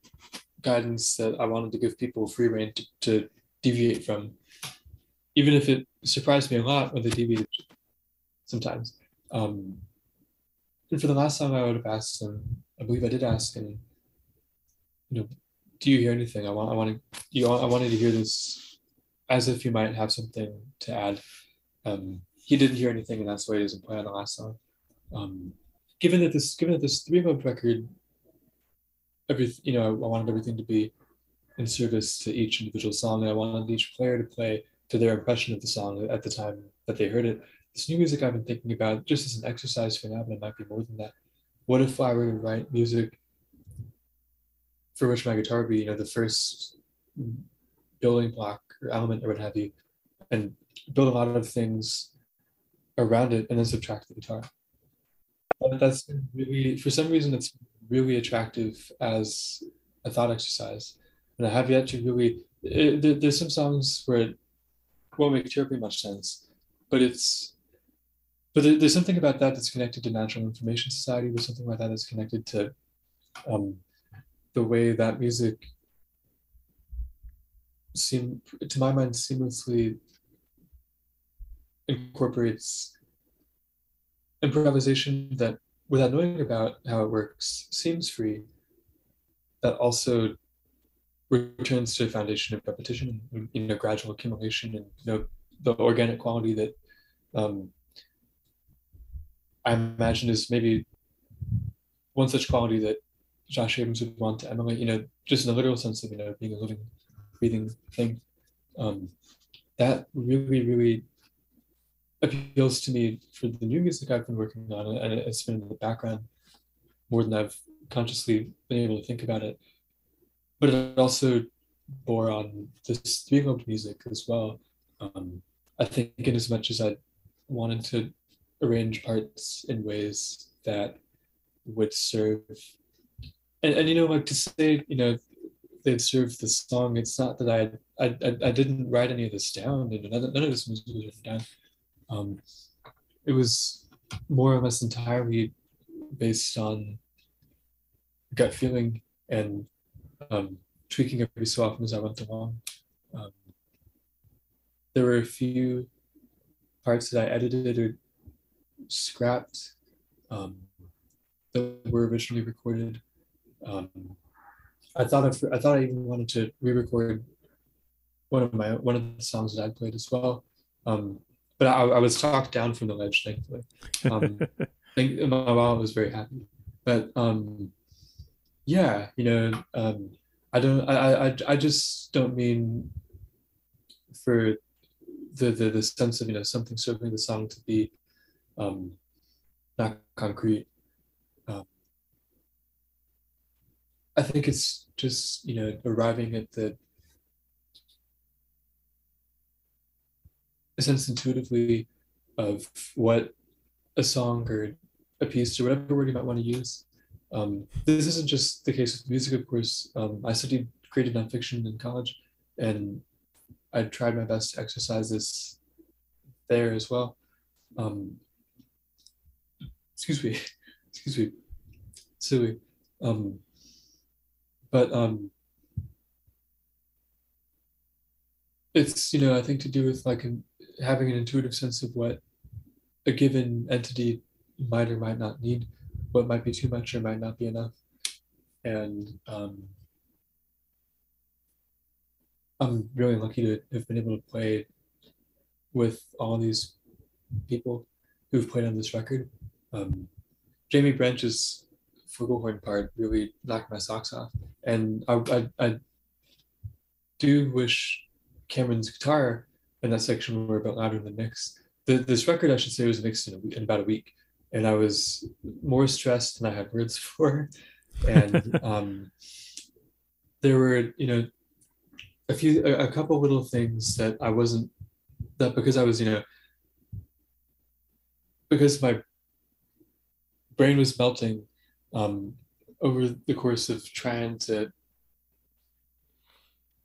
S2: guidance that I wanted to give people free rein to, to deviate from, even if it surprised me a lot when they deviated sometimes. Um, and for the last song, I would have asked them. I believe I did ask, and you know, do you hear anything? I want, I want to, you, I wanted to hear this as if you might have something to add. Um, he didn't hear anything, and that's why he doesn't play on the last song. Um, given that this, given that this three month record, every, you know, I wanted everything to be in service to each individual song, and I wanted each player to play to their impression of the song at the time that they heard it. This new music I've been thinking about, just as an exercise for now, but it might be more than that. What if I were to write music for which my guitar would be, you know, the first building block or element or what have you, and build a lot of things around it and then subtract the guitar. But that's really, for some reason, it's really attractive as a thought exercise. And I have yet to really, it, there, there's some songs where it won't make terribly much sense, but it's, but there, there's something about that that's connected to Natural Information Society. There's something about that that's connected to um, the way that music seem, to my mind, seamlessly incorporates improvisation that, without knowing about how it works, seems free, that also returns to a foundation of repetition and you know gradual accumulation and you know the organic quality that um, I imagine is maybe one such quality that Josh Abrams would want to emulate, you know, just in the literal sense of, you know, being a living, breathing thing. Um, that really, really appeals to me for the new music I've been working on, and it's been in the background more than I've consciously been able to think about it. But it also bore on this three note music as well. Um, I think, in as much as I wanted to arrange parts in ways that would serve, and, and you know, like to say, you know, they'd serve the song. It's not that I I I, I didn't write any of this down, and none, none of this was written down um, it was more or less entirely based on gut feeling and um, tweaking every so often as I went along. Um, there were a few parts that I edited or scrapped um, that were originally recorded. Um, I thought of, I thought I even wanted to re-record one of my one of the songs that I played as well. Um, but I, I, was talked down from the ledge, thankfully. Um, I think my mom was very happy. But um, yeah, you know, um, I don't, I, I, I just don't mean for the, the the sense of you know something serving the song to be um, not concrete. Um, I think it's just you know arriving at the a sense intuitively of what a song or a piece or whatever word you might want to use. Um, this isn't just the case with music, of course. Um, I studied creative nonfiction in college, and I tried my best to exercise this there as well. Um, excuse me, excuse me, silly. Um, but um, it's you know I think to do with like an having an intuitive sense of what a given entity might or might not need, what might be too much or might not be enough. And um, I'm really lucky to have been able to play with all these people who've played on this record. Um, Jaimie Branch's flugelhorn part really knocked my socks off. And I, I, I do wish Cameron's guitar in that section were a bit louder than mixed. The, this record, I should say, was mixed in, a, in, about a week, and I was more stressed than I had words for. And um, there were, you know, a few, a, a couple little things that I wasn't that because I was, you know, because my brain was melting um, over the course of trying to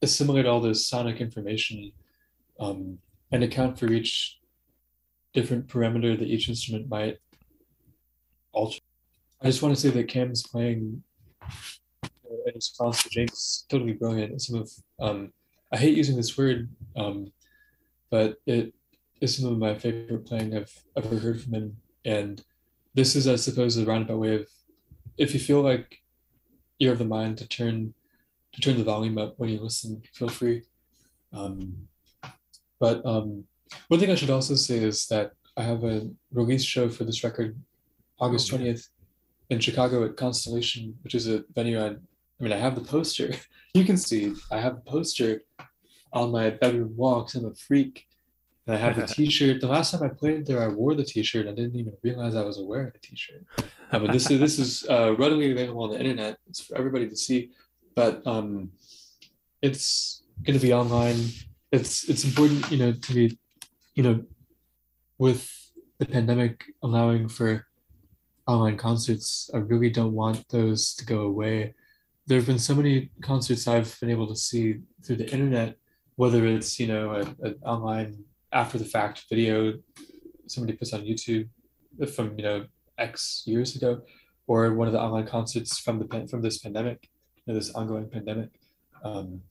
S2: assimilate all this sonic information um, and account for each different parameter that each instrument might I just want to say that Cam's playing uh, in response to Jake's totally brilliant. Some of um, I hate using this word, um, but it is some of my favorite playing I've ever heard from him. And this is, I suppose, a roundabout way of if you feel like you're of the mind to turn to turn the volume up when you listen, feel free. Um, but um, one thing I should also say is that I have a release show for this record August
S1: Oh, yeah.
S2: 20th in Chicago at Constellation, which is a venue I, I mean, I have the poster. You can see I have a poster on my bedroom wall because I'm a freak. And I have the t-shirt. The last time I played there, I wore the t-shirt. I didn't even realize I was wearing the t-shirt. Uh, but this is this is uh, readily available on the internet. It's for everybody to see. But um, it's going to be online. It's it's important, you know, to be, you know, with the pandemic allowing for online concerts. I really don't want those to go away. There have been so many concerts I've been able to see through the internet, whether it's you know an online after the fact video somebody puts on YouTube from you know X years ago, or one of the online concerts from the from this pandemic, you know, this ongoing pandemic. Um,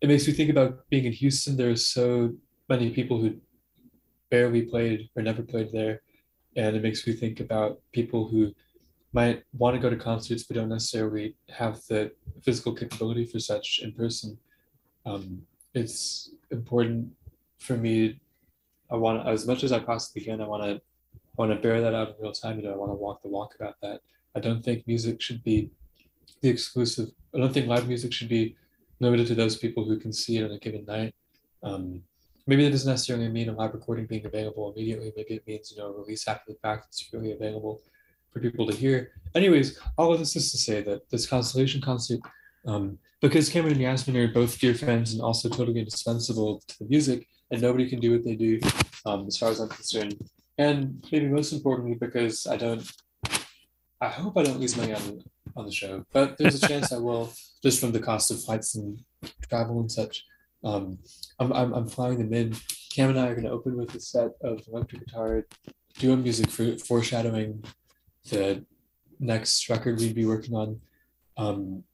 S2: it makes me think about being in Houston. There's so many people who barely played or never played there, and it makes me think about people who might want to go to concerts but don't necessarily have the physical capability for such in person. Um, it's important for me. I want as much as I possibly can. I want to want to bear that out in real time. You know, I want to walk the walk about that. I don't think music should be the exclusive. I don't think live music should be limited to those people who can see it on a given night. Um, maybe that doesn't necessarily mean a live recording being available immediately. Maybe it means you know release after the fact that's really available for people to hear. Anyways, all of this is to say that this Constellation concert, um, because Cameron and Yasmin are both dear friends and also totally indispensable to the music, and nobody can do what they do, um, as far as I'm concerned. And maybe most importantly, because I don't, I hope I don't lose money on on the show, but there's a chance I will, just from the cost of flights and travel and such. Um, I'm, I'm, I'm flying them in. Cam and I are going to open with a set of electric guitar duo music for foreshadowing the next record we'd be working on. Um,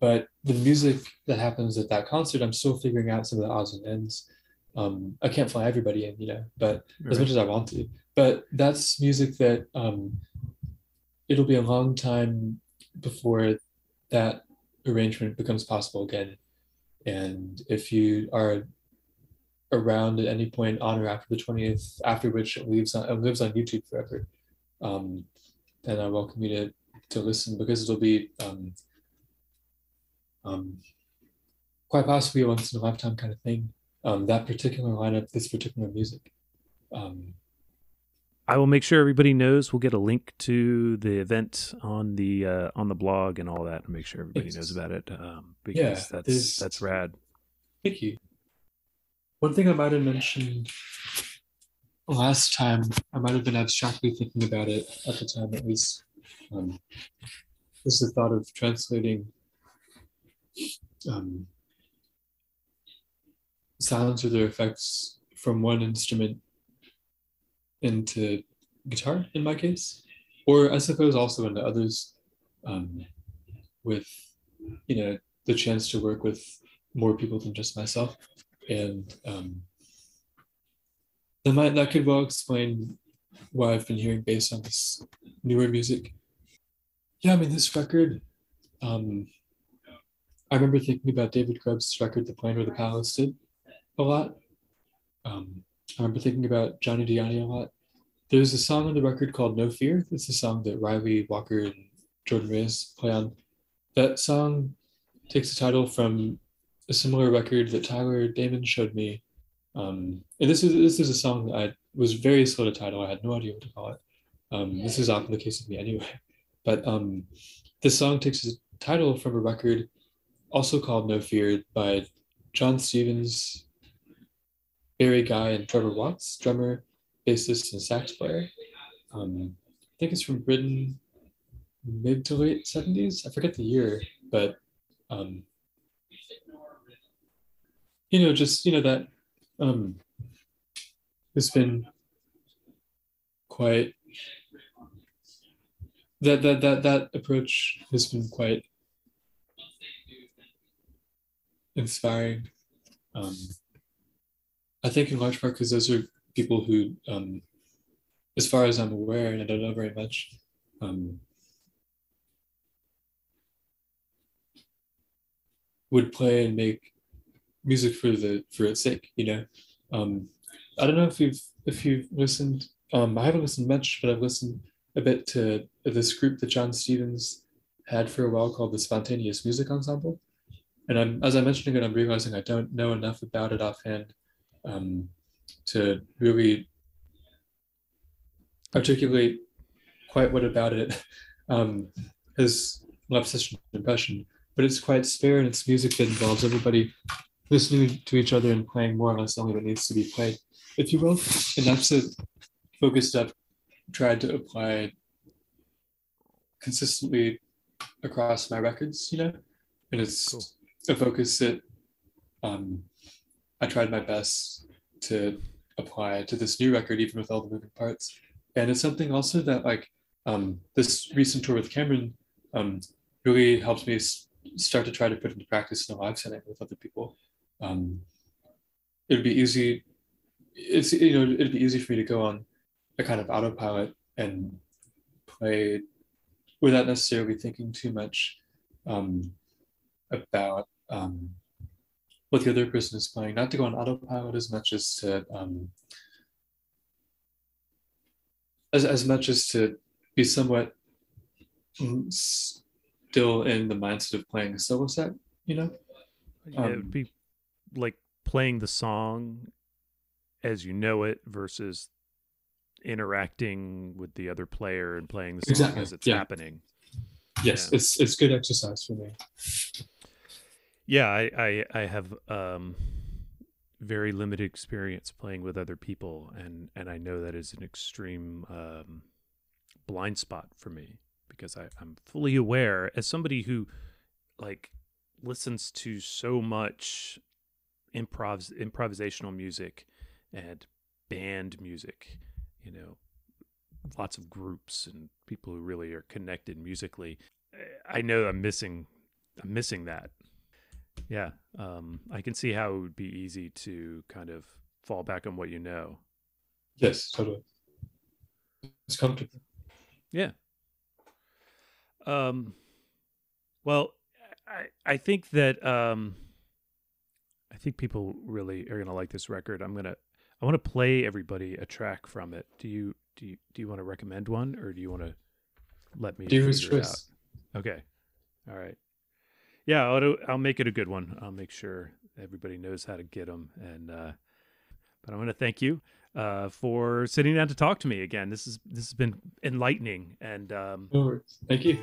S2: but the music that happens at that concert, I'm still figuring out some of the odds and ends. Um, I can't fly everybody in, you know, but as much as I want to. But that's music that um, it'll be a long time before that arrangement becomes possible again. And if you are around at any point on or after the 20th, after which it lives on, it lives on YouTube forever, um, then I welcome you to, to listen because it'll be um, um, quite possibly a once in a lifetime kind of thing. Um, that particular lineup, this particular music. Um,
S1: I will make sure everybody knows. We'll get a link to the event on the uh, on the blog and all that, and make sure everybody
S2: Yes.
S1: knows about it. Um, because
S2: Yeah,
S1: that's
S2: there's-
S1: that's rad.
S2: Thank you. One thing I might have mentioned last time, I might have been abstractly thinking about it at the time at least. Um, is the thought of translating um, sounds or their effects from one instrument into guitar, in my case, or I suppose also into others, um, with you know the chance to work with more people than just myself, and um, that might that could well explain why I've been hearing bass on this newer music. Yeah, I mean this record. Um, I remember thinking about David Grubbs' record, "The Plane the Palace did a lot. Um, I remember thinking about Johnny Dyani a lot. There's a song on the record called "No Fear." It's a song that Ryley Walker and Jordan Reyes play on. That song takes the title from a similar record that Tyler Damon showed me. Um, and this is this is a song that I was very slow to title. I had no idea what to call it. Um, this is often the case with me anyway. But um, this song takes its title from a record also called No Fear by John Stevens, Barry Guy, and Trevor Watts, drummer, bassist, and sax player. Um, I think it's from Britain, mid to late 70s. I forget the year, but um, you know, just you know that um, has been quite that that that that approach has been quite inspiring. Um, I think in large part because those are people who, um, as far as I'm aware, and I don't know very much, um, would play and make music for the for its sake. You know, um, I don't know if you've if you've listened. Um, I haven't listened much, but I've listened a bit to this group that John Stevens had for a while called the Spontaneous Music Ensemble. And I'm, as I'm mentioning it, I'm realizing I don't know enough about it offhand um, to really articulate quite what about it um, has left such an impression. But it's quite spare and it's music that involves everybody listening to each other and playing more or less only what needs to be played, if you will. And that's a focus that I've tried to apply consistently across my records, you know, and it's cool. a focus that um, I tried my best to apply to this new record, even with all the moving parts. And it's something also that like um, this recent tour with Cameron um, really helped me start to try to put into practice in a live setting with other people. Um, it'd be easy. It's you know it'd be easy for me to go on a kind of autopilot and play without necessarily thinking too much um, about um, what the other person is playing. Not to go on autopilot as much as to um, as as much as to be somewhat still in the mindset of playing a solo set. You know,
S1: yeah, it would be like playing the song as you know it versus interacting with the other player and playing the song exactly. as it's yeah. happening.
S2: Yes, yeah. it's it's good exercise for me.
S1: Yeah, I I, I have um, very limited experience playing with other people, and and I know that is an extreme um, blind spot for me because I, I'm fully aware as somebody who like listens to so much improv improvisational music and band music you know, lots of groups and people who really are connected musically. I know I'm missing I'm missing that. Yeah. Um, I can see how it would be easy to kind of fall back on what you know.
S2: Yes, totally. It's comfortable.
S1: Yeah. Um well, I I think that um I think people really are gonna like this record. I'm gonna I want to play everybody a track from it. Do you do you do you want to recommend one or do you want to let me
S2: do choice?
S1: Okay. All right. Yeah, I'll, I'll make it a good one. I'll make sure everybody knows how to get them. And uh, but I want to thank you uh, for sitting down to talk to me again. This is this has been enlightening. And um,
S2: thank you.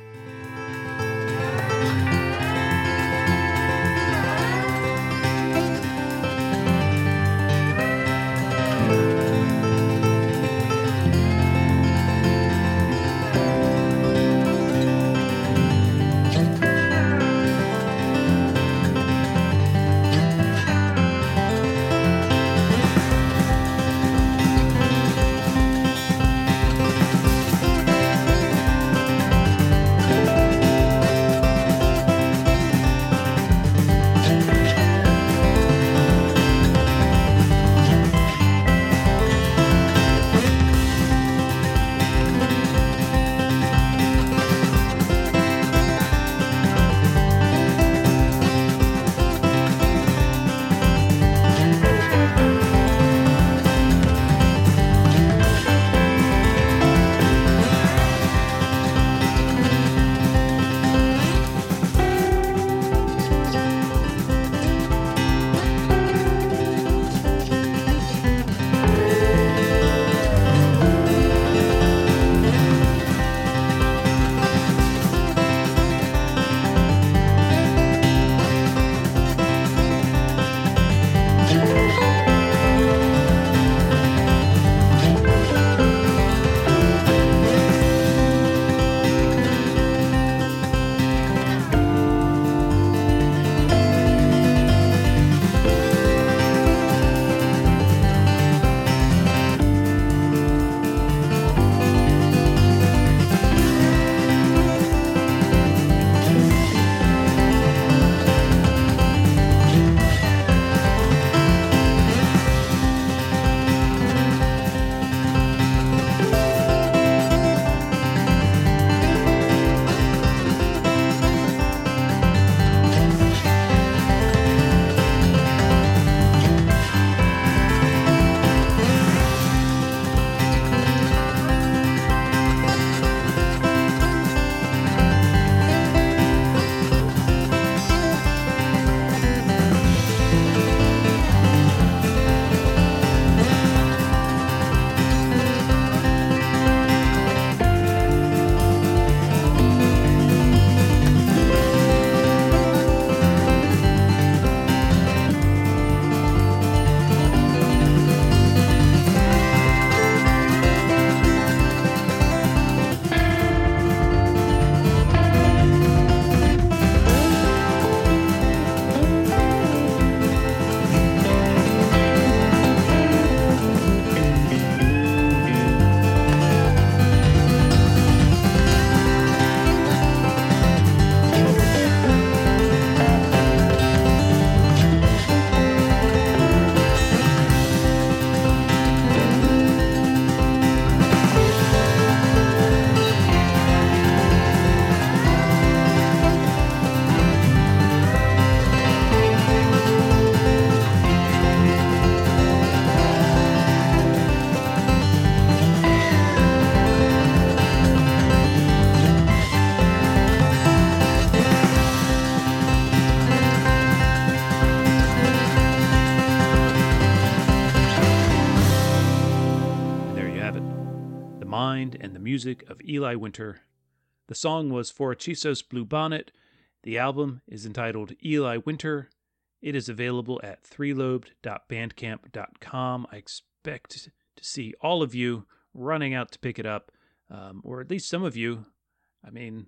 S1: Music of Eli Winter. The song was for Chisos Blue Bonnet. The album is entitled Eli Winter. It is available at threelobed.bandcamp.com. I expect to see all of you running out to pick it up, um, or at least some of you. I mean,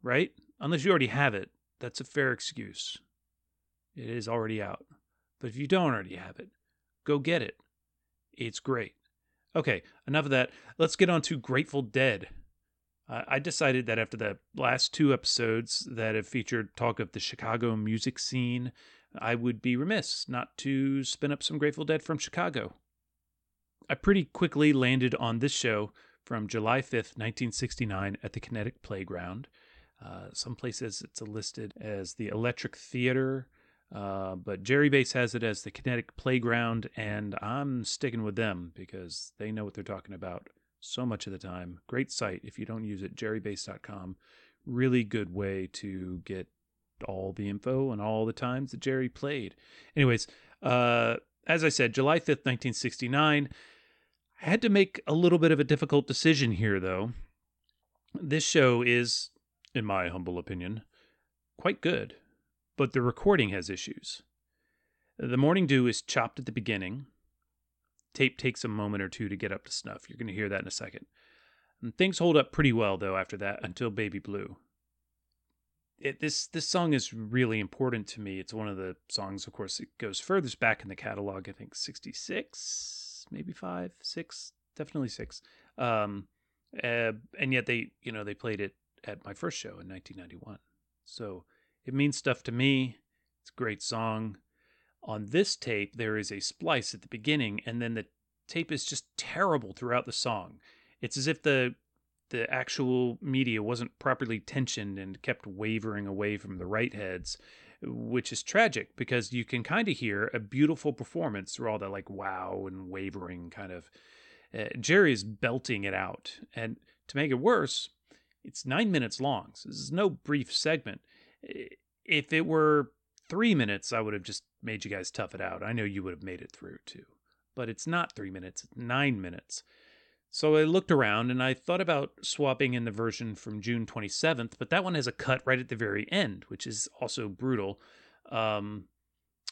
S1: right? Unless you already have it, that's a fair excuse. It is already out. But if you don't already have it, go get it. It's great. Okay, enough of that. Let's get on to Grateful Dead. Uh, I decided that after the last two episodes that have featured talk of the Chicago music scene, I would be remiss not to spin up some Grateful Dead from Chicago. I pretty quickly landed on this show from July 5th, 1969, at the Kinetic Playground. Uh, some places it's listed as the Electric Theater, uh, but JerryBase has it as the Kinetic Playground, and I'm sticking with them because they know what they're talking about so much of the time. Great site if you don't use it, jerrybase.com. Really good way to get all the info and all the times that Jerry played. Anyways, uh, as I said, July 5th, 1969. I had to make a little bit of a difficult decision here, though. This show is, in my humble opinion, quite good, but the recording has issues. The Morning Dew is chopped at the beginning, Tape takes a moment or two to get up to snuff. You're going to hear that in a second. And things hold up pretty well though after that until Baby Blue. It, this this song is really important to me. It's one of the songs, of course, it goes furthest back in the catalog. I think sixty six, maybe five, six, definitely six. Um, uh, and yet they, you know, they played it at my first show in 1991. So it means stuff to me. It's a great song. On this tape, there is a splice at the beginning, and then the tape is just terrible throughout the song. It's as if the the actual media wasn't properly tensioned and kept wavering away from the right heads, which is tragic because you can kind of hear a beautiful performance through all that like wow and wavering kind of. Uh, Jerry is belting it out, and to make it worse, it's nine minutes long. So this is no brief segment. If it were three minutes, I would have just made you guys tough it out. I know you would have made it through too. But it's not three minutes, it's nine minutes. So I looked around and I thought about swapping in the version from June 27th, but that one has a cut right at the very end, which is also brutal. Um,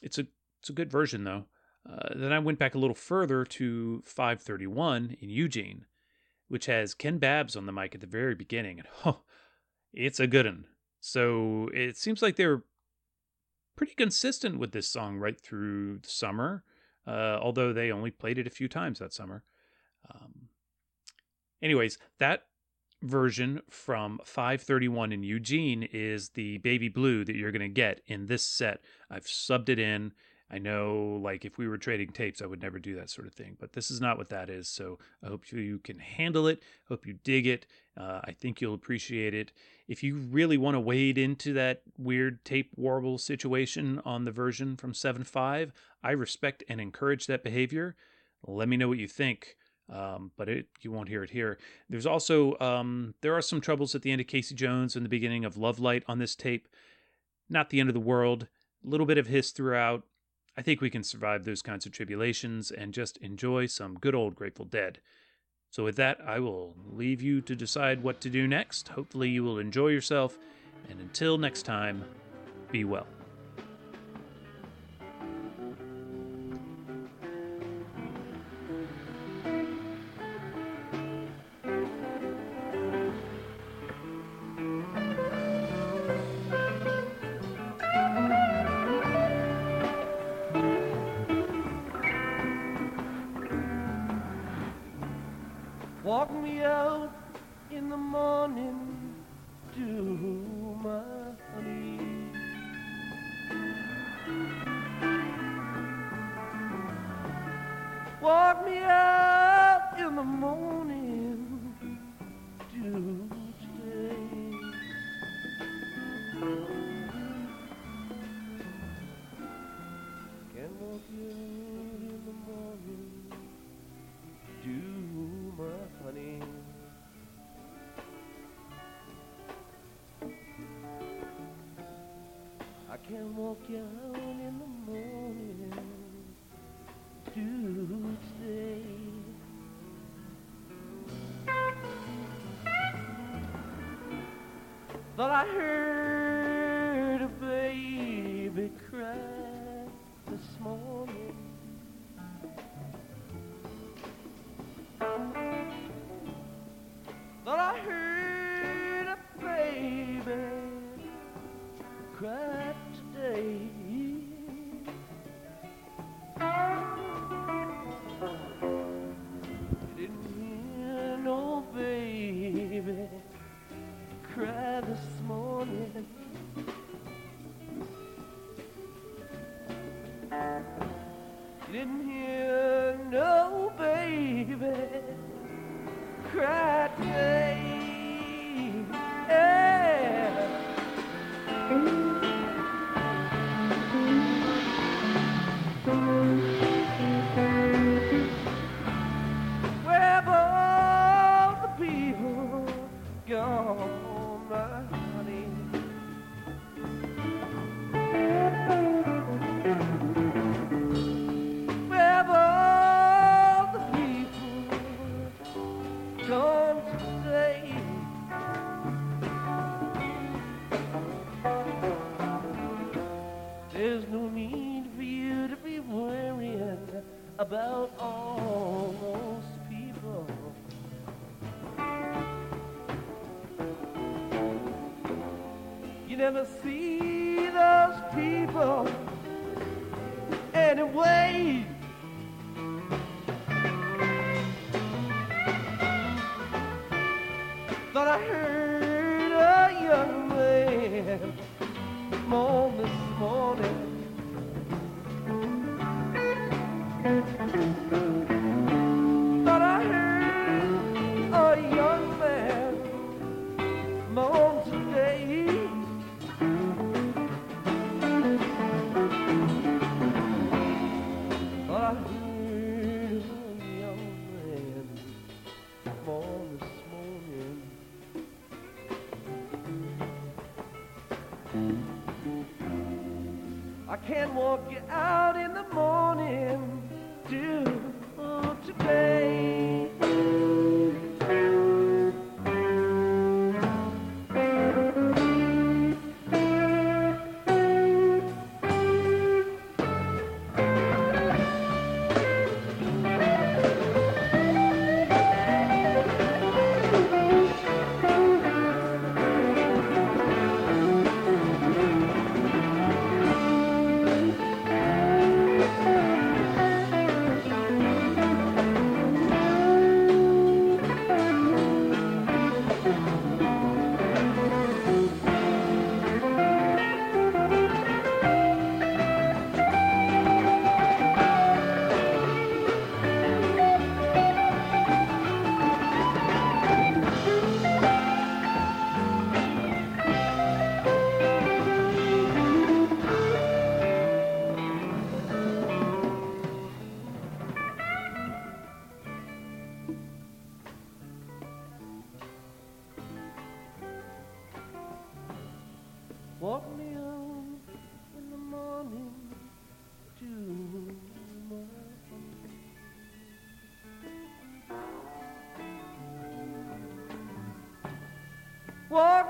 S1: it's a it's a good version though. Uh, then I went back a little further to 531 in Eugene, which has Ken Babbs on the mic at the very beginning, and oh, it's a good one. So it seems like they're pretty consistent with this song right through the summer, uh, although they only played it a few times that summer. Um, anyways, that version from 531 in Eugene is the baby blue that you're going to get in this set. I've subbed it in. I know, like, if we were trading tapes, I would never do that sort of thing, but this is not what that is. So I hope you can handle it. Hope you dig it. Uh, I think you'll appreciate it. If you really want to wade into that weird tape warble situation on the version from 7.5, I respect and encourage that behavior. Let me know what you think. Um, but it, you won't hear it here. There's also um, there are some troubles at the end of Casey Jones and the beginning of Love Light on this tape. Not the end of the world. A little bit of hiss throughout. I think we can survive those kinds of tribulations and just enjoy some good old Grateful Dead. So, with that, I will leave you to decide what to do next. Hopefully, you will enjoy yourself. And until next time, be well.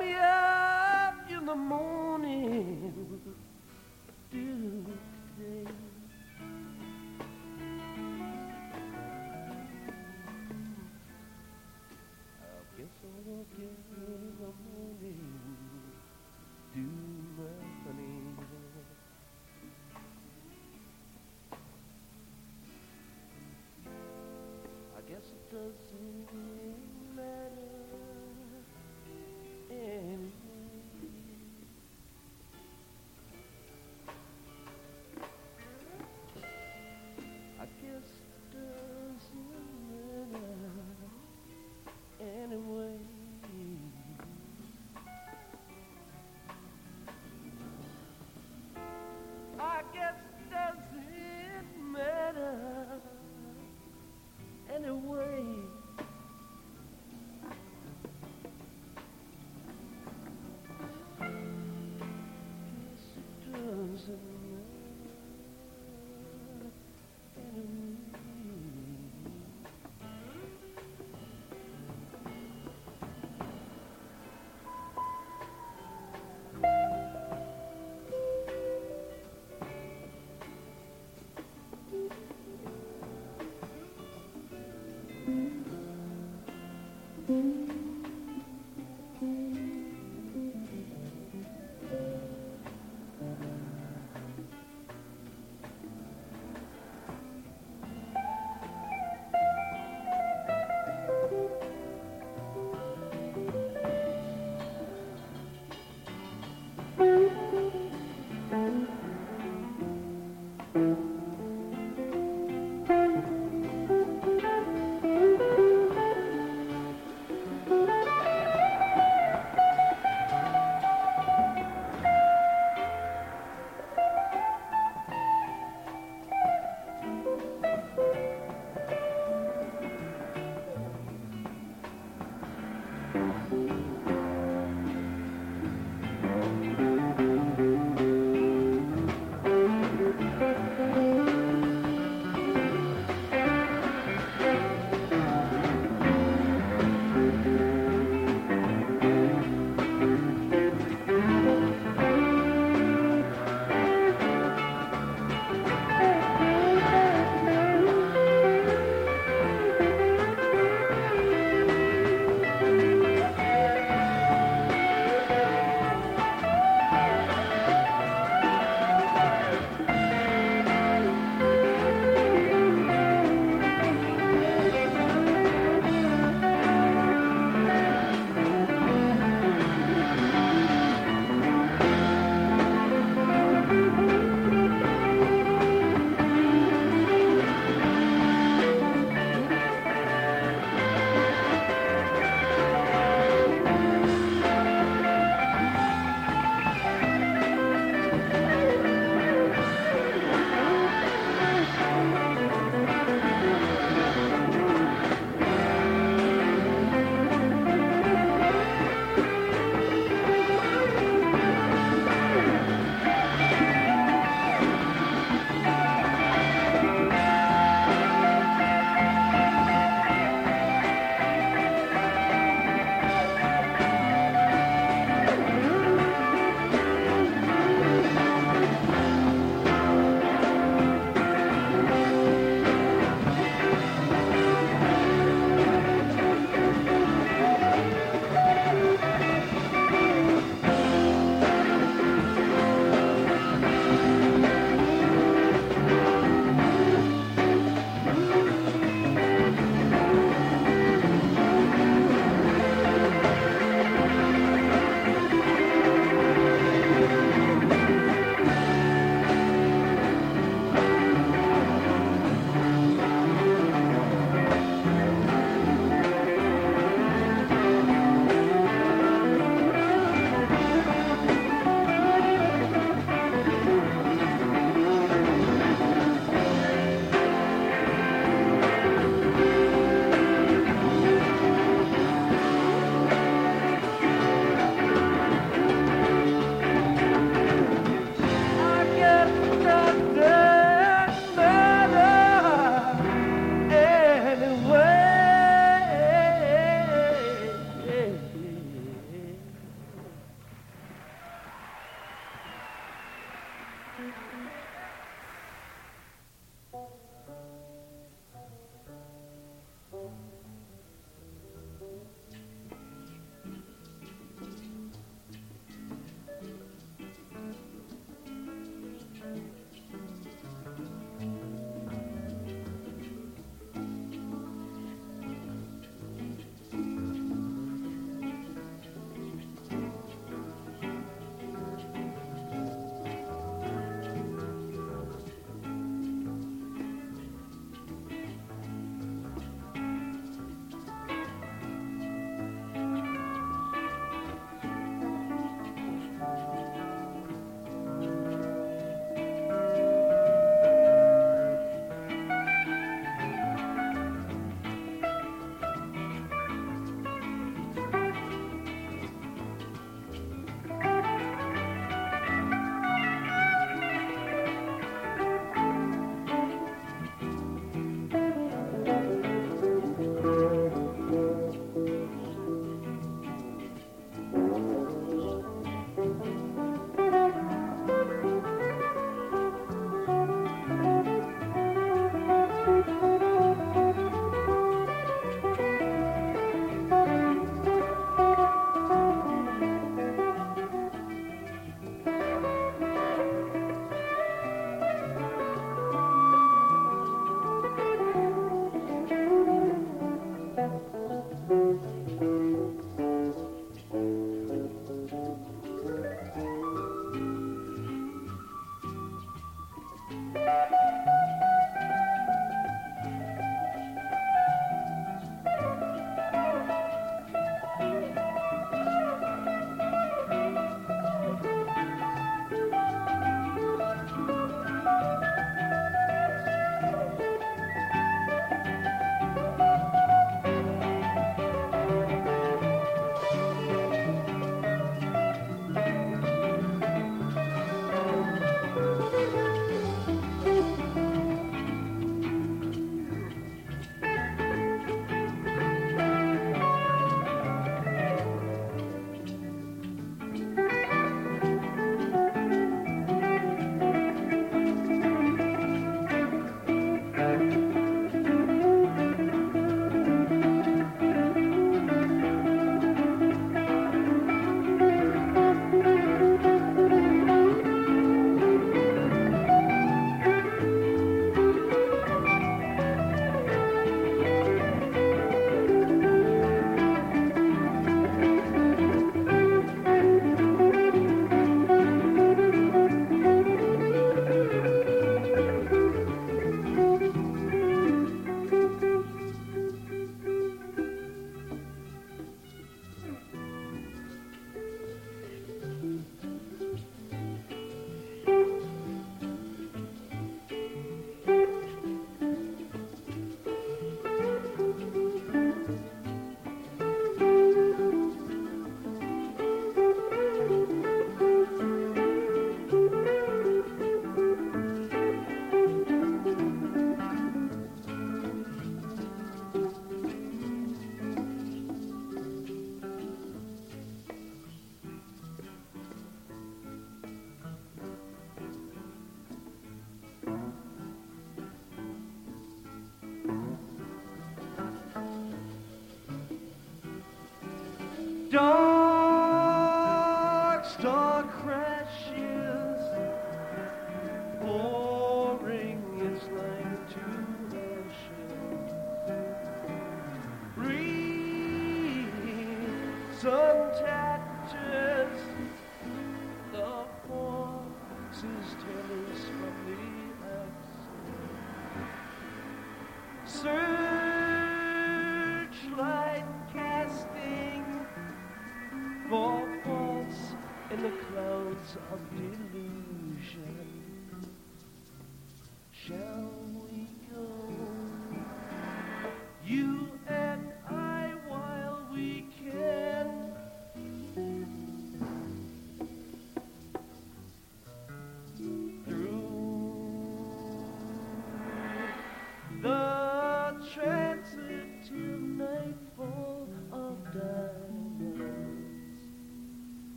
S3: Me
S4: Mm-hmm.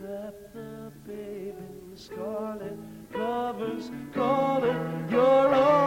S4: Wrap the babe in scarlet covers, call it your own.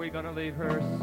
S5: Message or are we going to leave her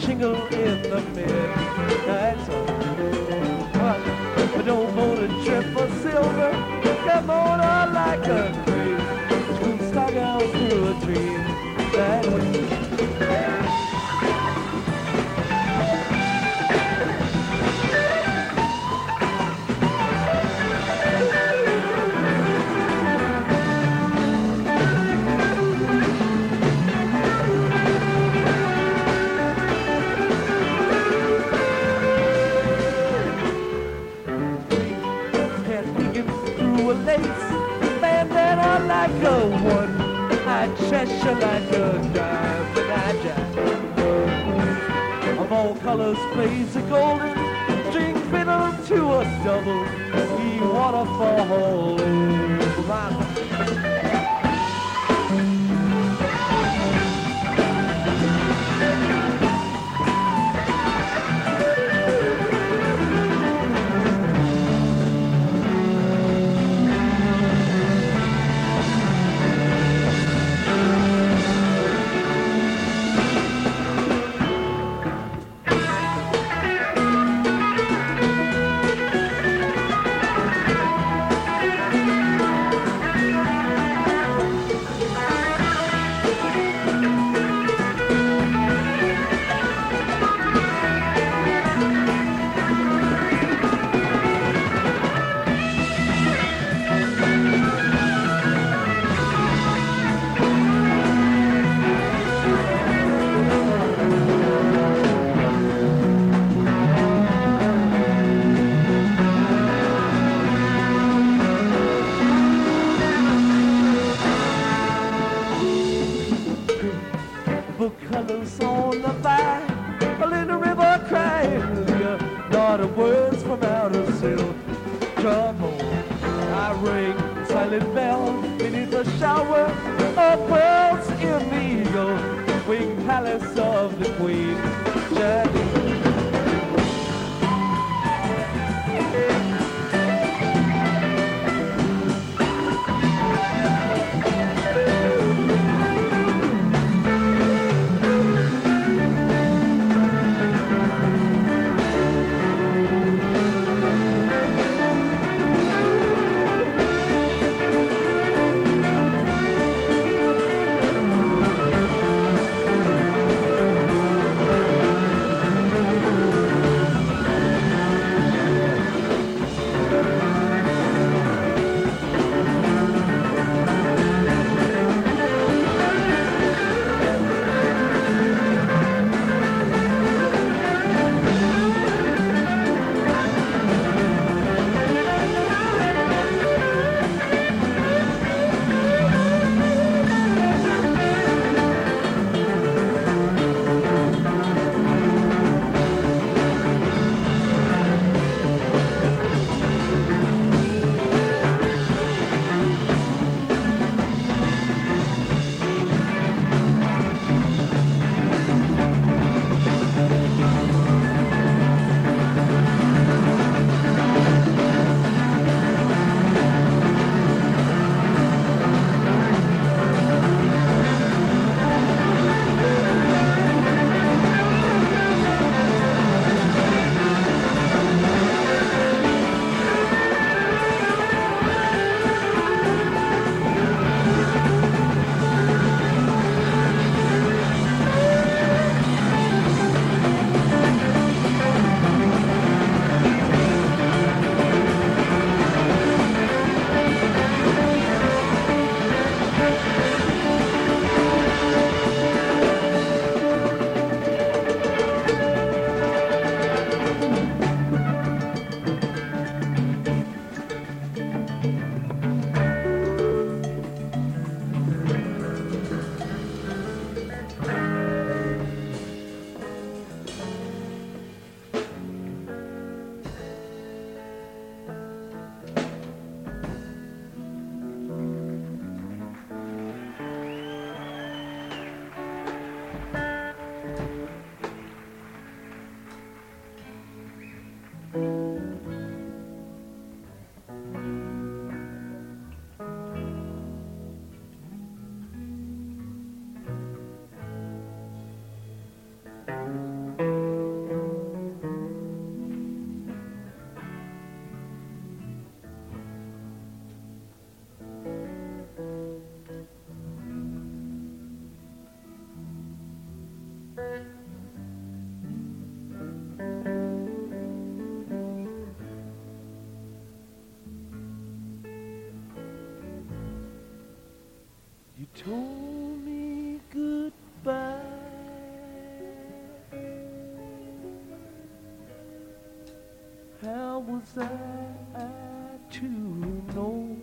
S4: shingle in the told me goodbye. How was I, to know?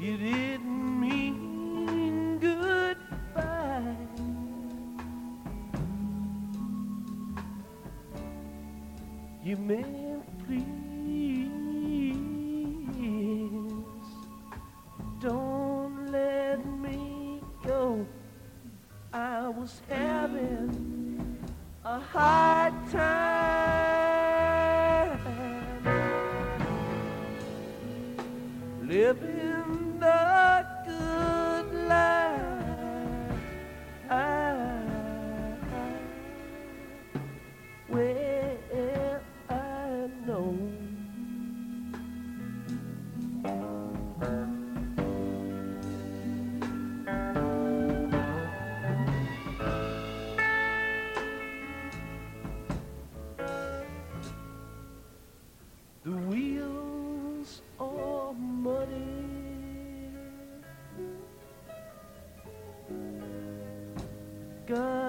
S4: It is.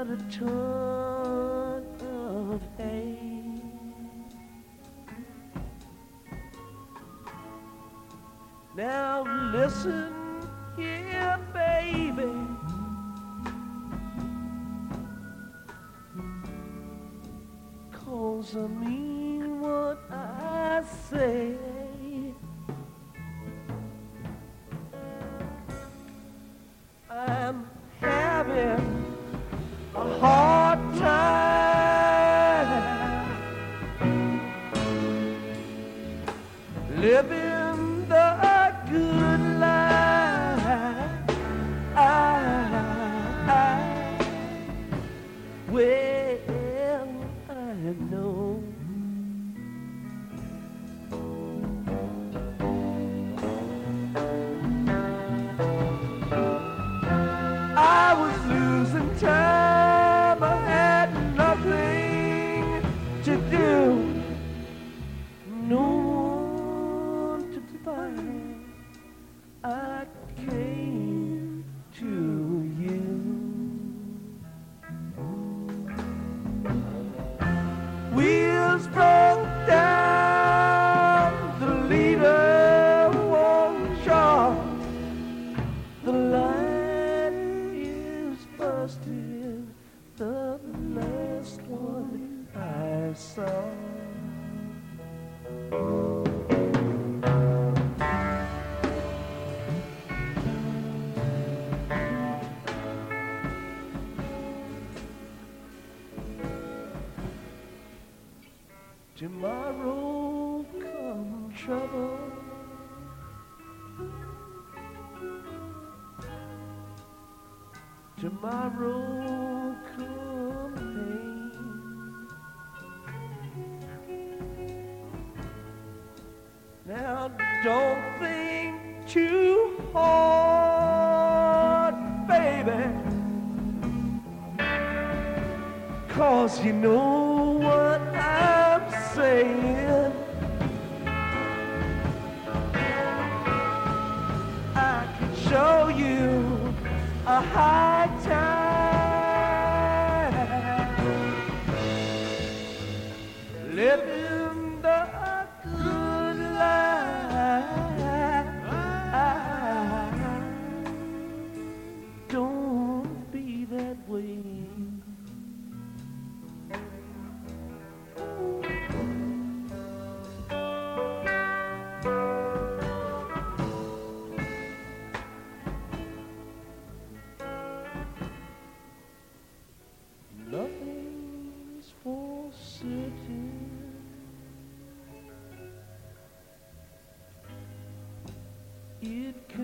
S4: but a ton of hay. Now listen here, baby. Cause I mean de novo. It
S6: comes.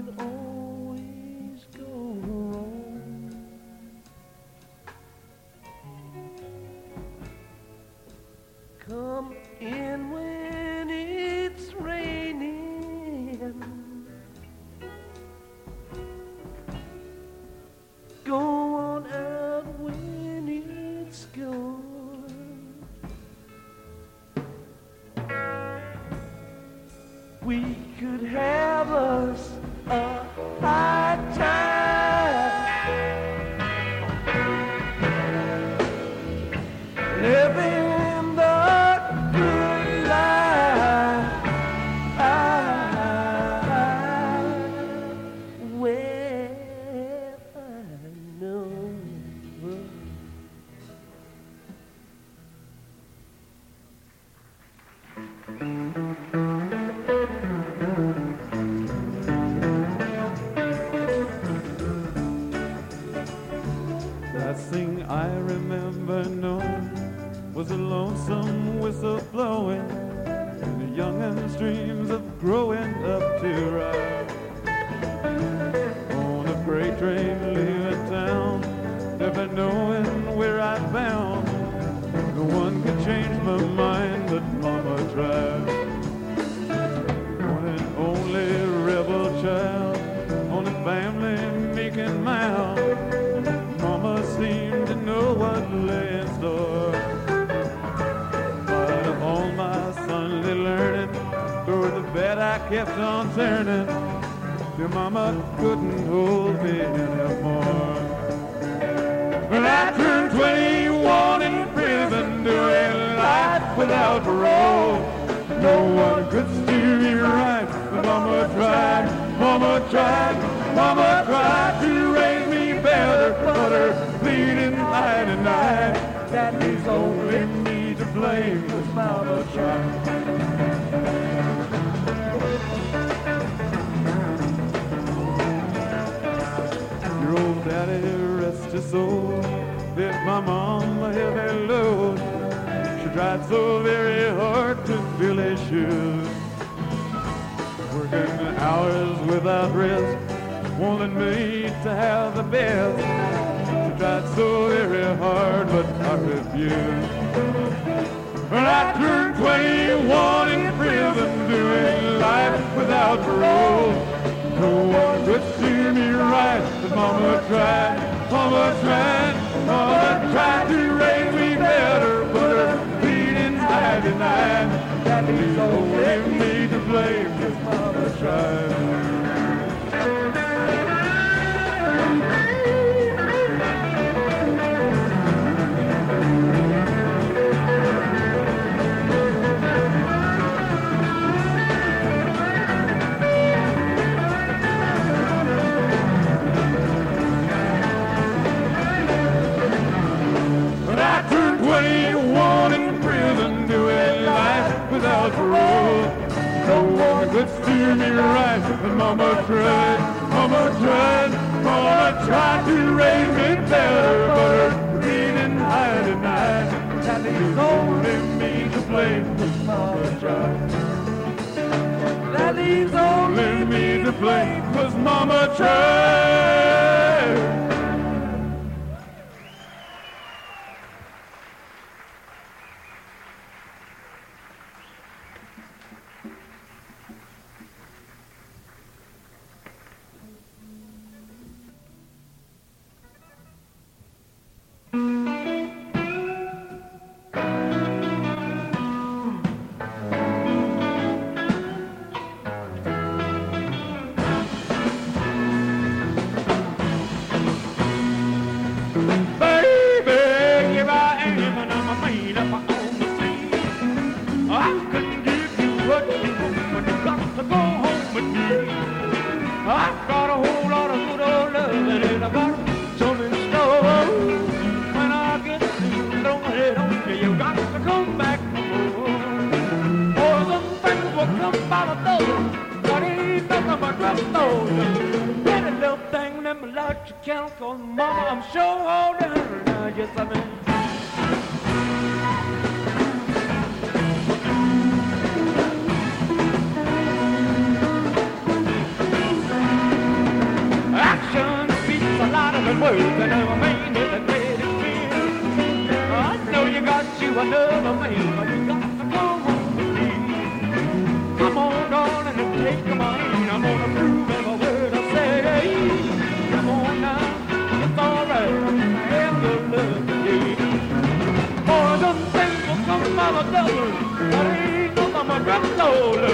S6: I ain't no mama got dollar.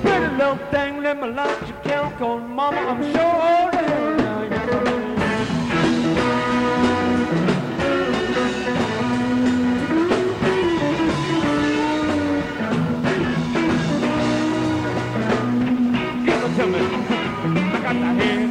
S6: Pretty little thing, let me
S3: light your count, mama, I'm sure Give it to me. I got the hand.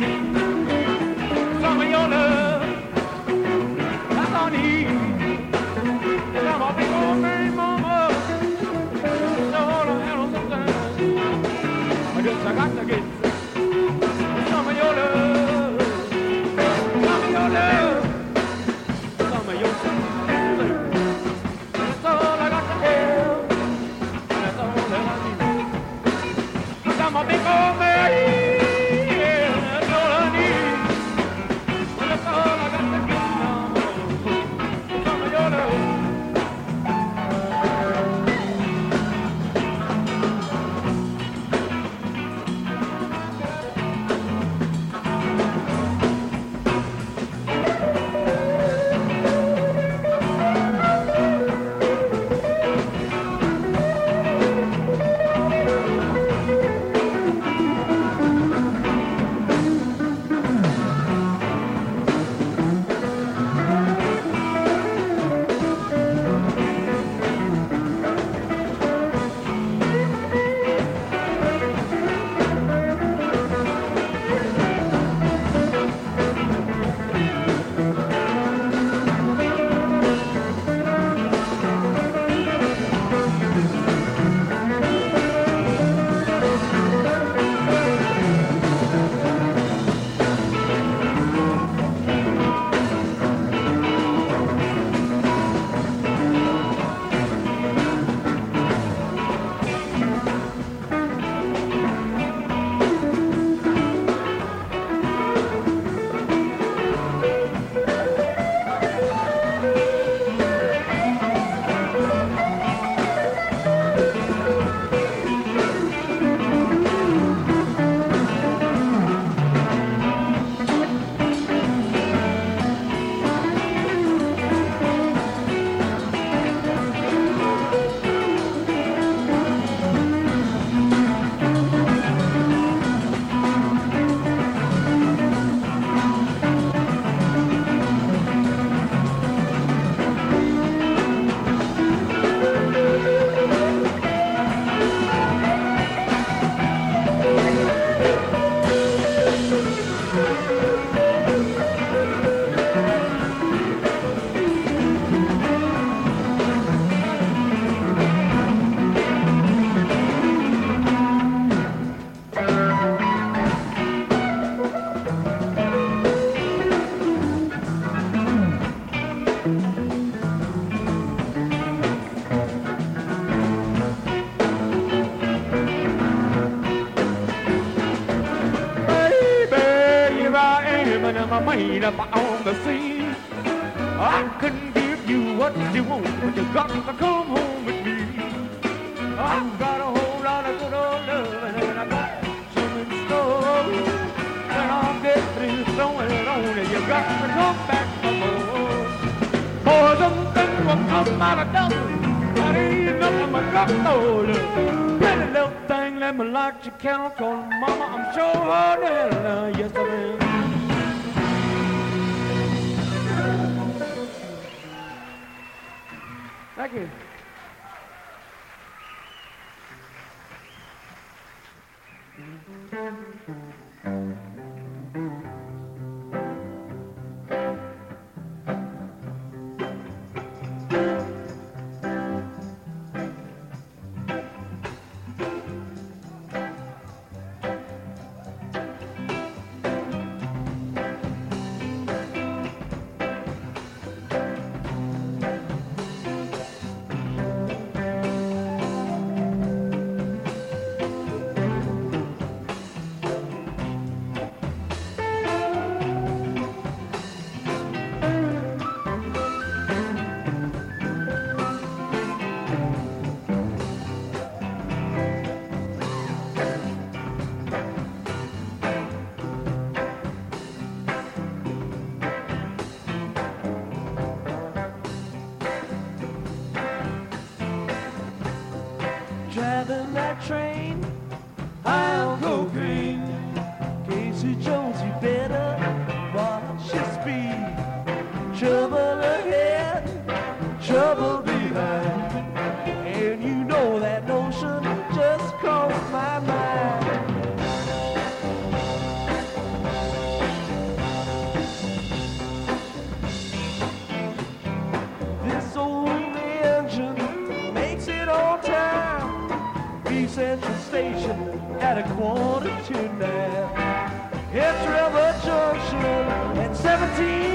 S3: the scene.
S4: station at a quarter to nine. It's River Junction and 17.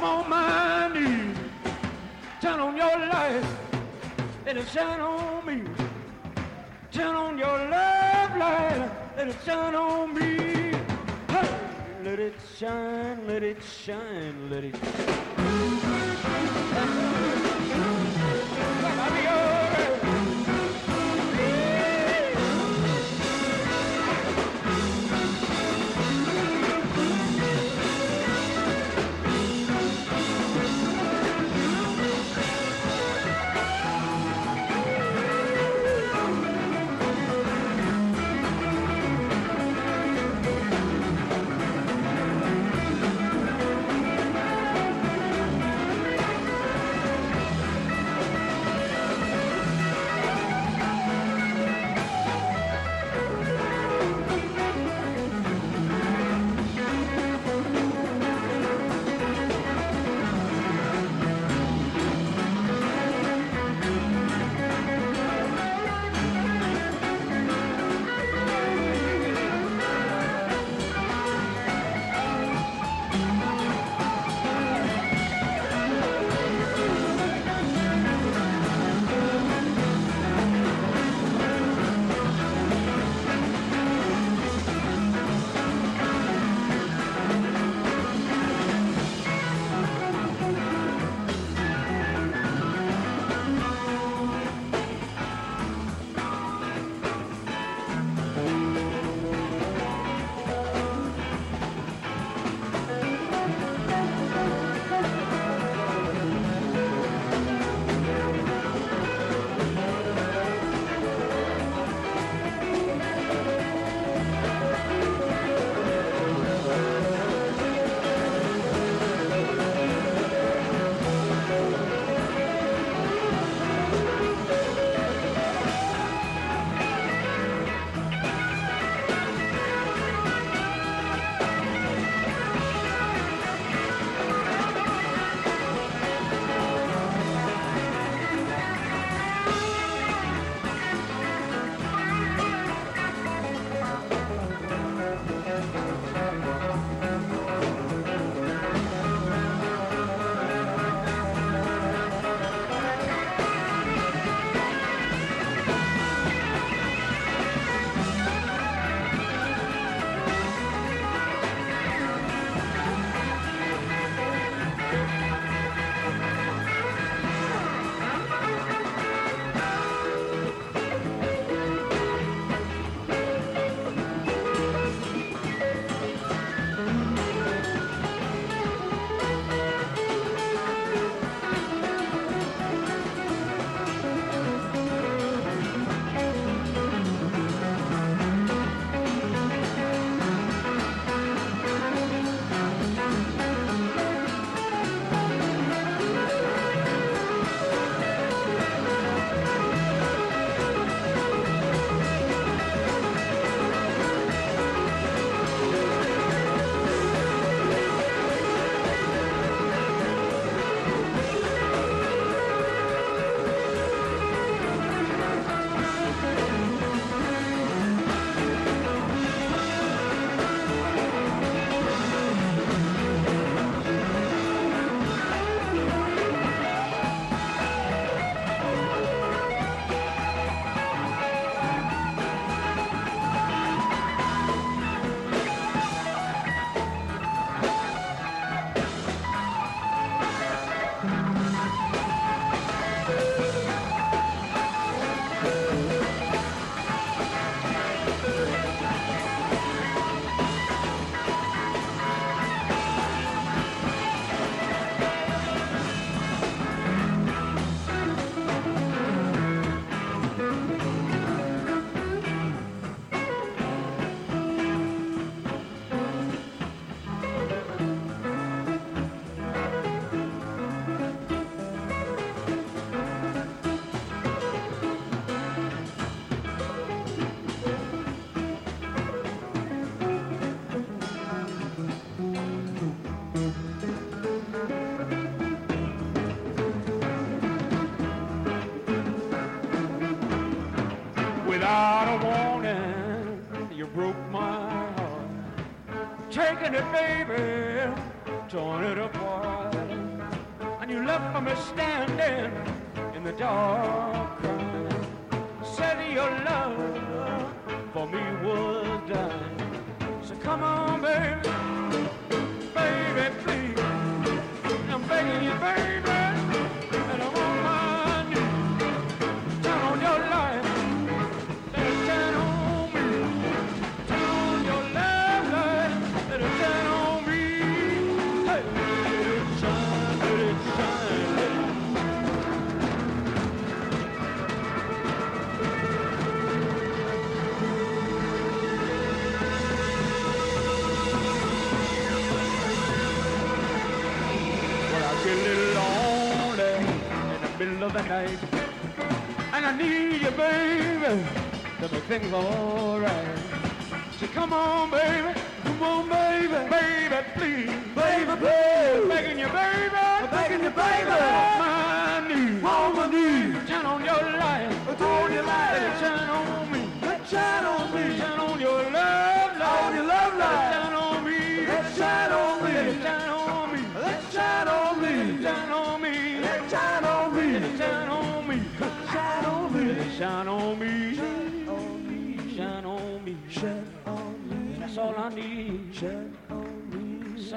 S4: I'm on my knees. Turn on your light and shine on.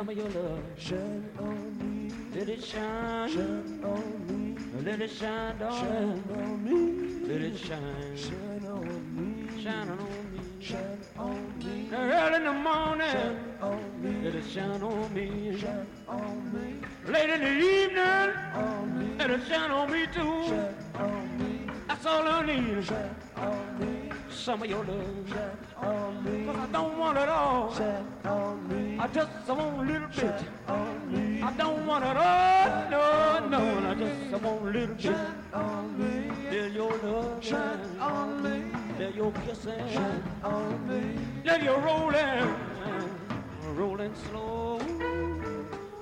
S3: Some of your love. Shine on me. Let it shine. Shine on me. Let it shine, darling. Shine on me. Let it shine. Shine on me. Shine on me. Shine on me. Early in the morning. Shine on me. Let it shine on me. Shine on me. Late in the evening. On me. Let it shine on me too. Shine on me. That's all I need. Some of your love. Shine on me. Cause I don't want it all. Shine on me. I just want a little bit. on me. I don't want it all. No, no. I just want a little bit. on me. Let your love shine on me. Let your kissing shine on me. Let your rolling, rolling slow.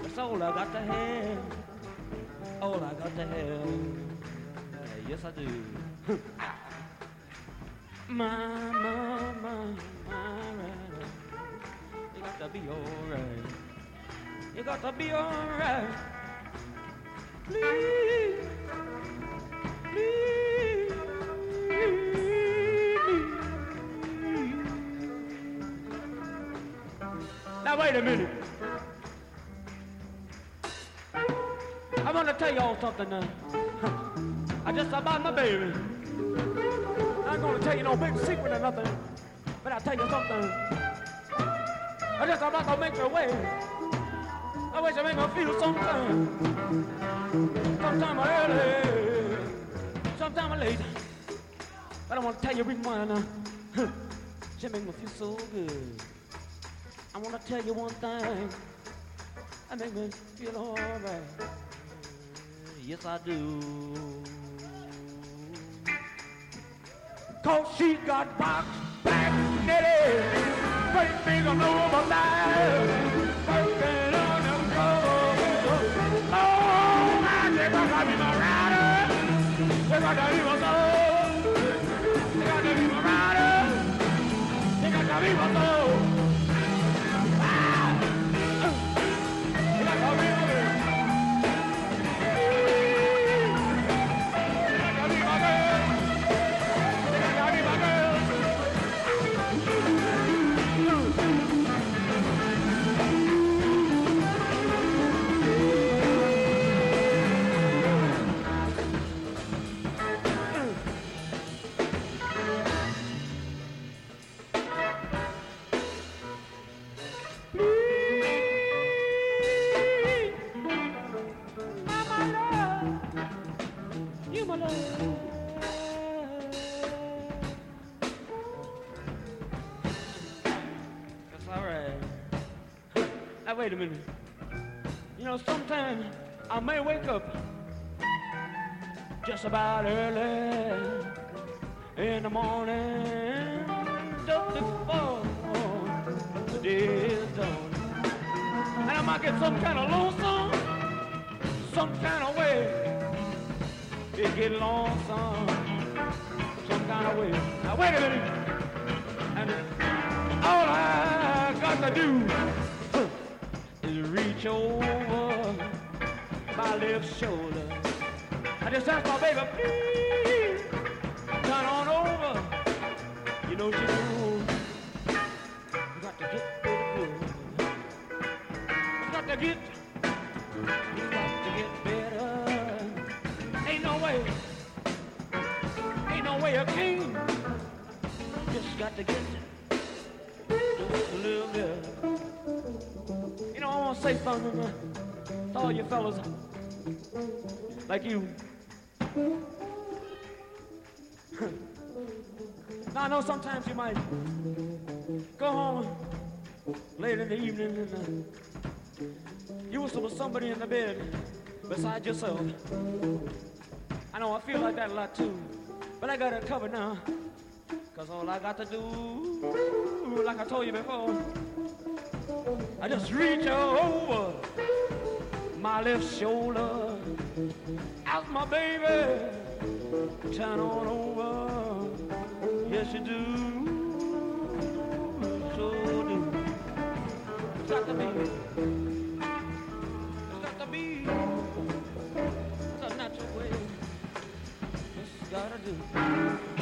S3: That's all I got to have. All I got to have. Yes, I do. my, my, my, my. You got to be alright. You got to be alright. Please, please. Now wait a minute. I want to tell y'all something now. I just about my baby. I ain't gonna tell you no big secret or nothing, but I'll tell you something. I just about to make her way. I wish I make her feel something. Sometime early, sometime late. But I want to tell you reason why now. She make me feel so good. I want to tell you one thing. That make me feel alright. Yes, I do. Cause she got box back knitted. Great big on over. Working on the road. Oh, my nigga, got me my rider. They got to be my soul. They got to be my rider. They got to be my soul. Wait a minute. You know, sometimes I may wake up just about early in the morning, just before the day is done. And I might get some kind of lonesome, some kind of way. It get lonesome, some kind of way. Now wait a minute. And all I got to do reach over my left shoulder. I just asked my baby, please turn on over. You know she do. You got to get pretty good. You got to get. You got to get better. Ain't no way. Ain't no way a king. Just got to get just a little bit. Want to say something to all you fellas like you. now, I know sometimes you might go home late in the evening and uh, you there was somebody in the bed beside yourself. I know I feel like that a lot too, but I got it covered now. Cause all I got to do, like I told you before, I just reach over my left shoulder. Ask my baby, turn on over. Yes, you do. Sure do. It's got to be. It's got to be. It's a natural way. It's gotta do.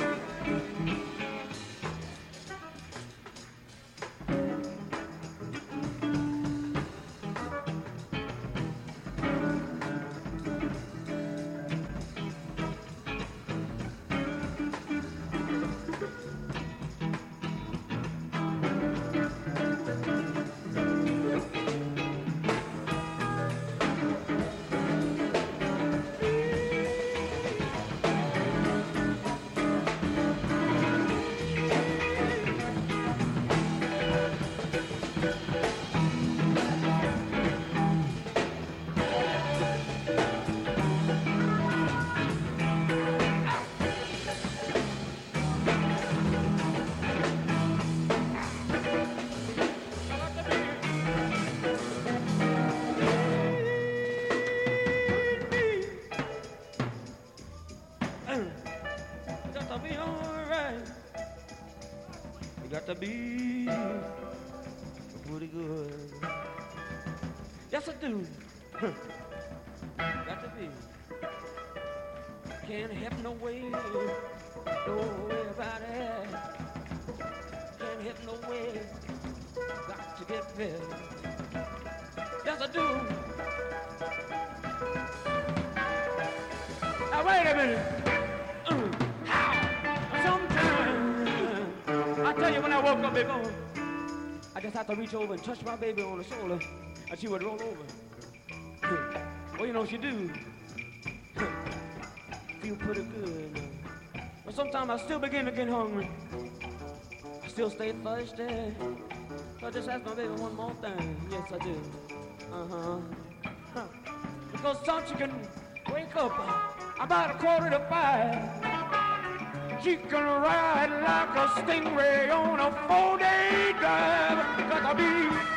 S3: Do. got to be. Can't help no way, no way about it. Can't help no way. Got to get better. Yes, I do. Now wait a minute. Uh, Sometimes, I tell you when I woke up before, I just had to reach over and touch my baby on the shoulder, and she would roll over. well, you know she do. Feel pretty good. But sometimes I still begin to get hungry. I still stay thirsty. So I just ask my baby one more thing. Yes, I do. Uh-huh. Huh. Because sometimes you can wake up about a quarter to five. She can ride like a stingray on a four-day drive. Got to be,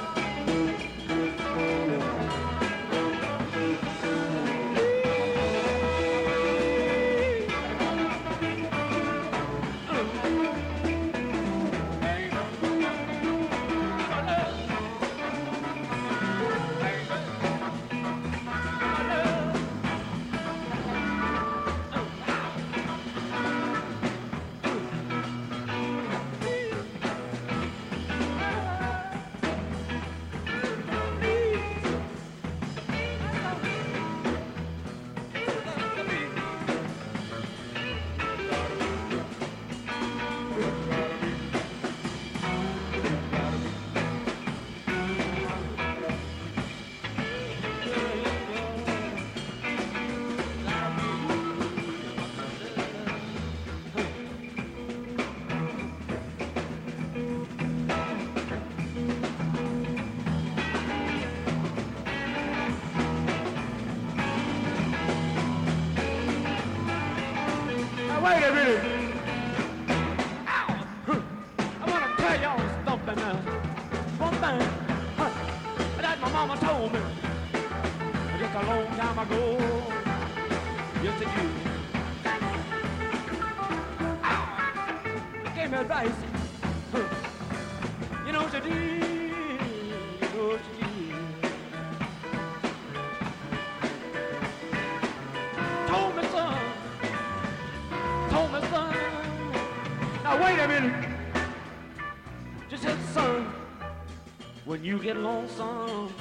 S3: you get lonesome.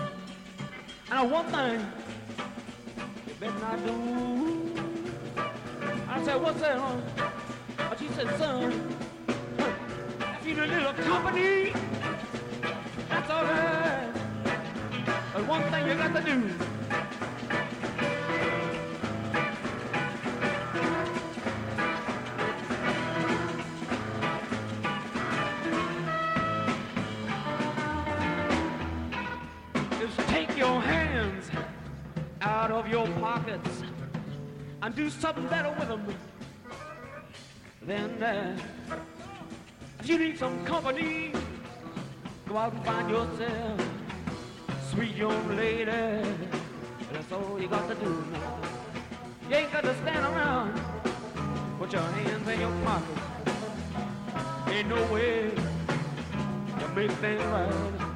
S3: And one thing If you need some company, go out and find yourself sweet young lady. That's all you got to do. You ain't got to stand around. Put your hands in your pockets. Ain't no way to make things right.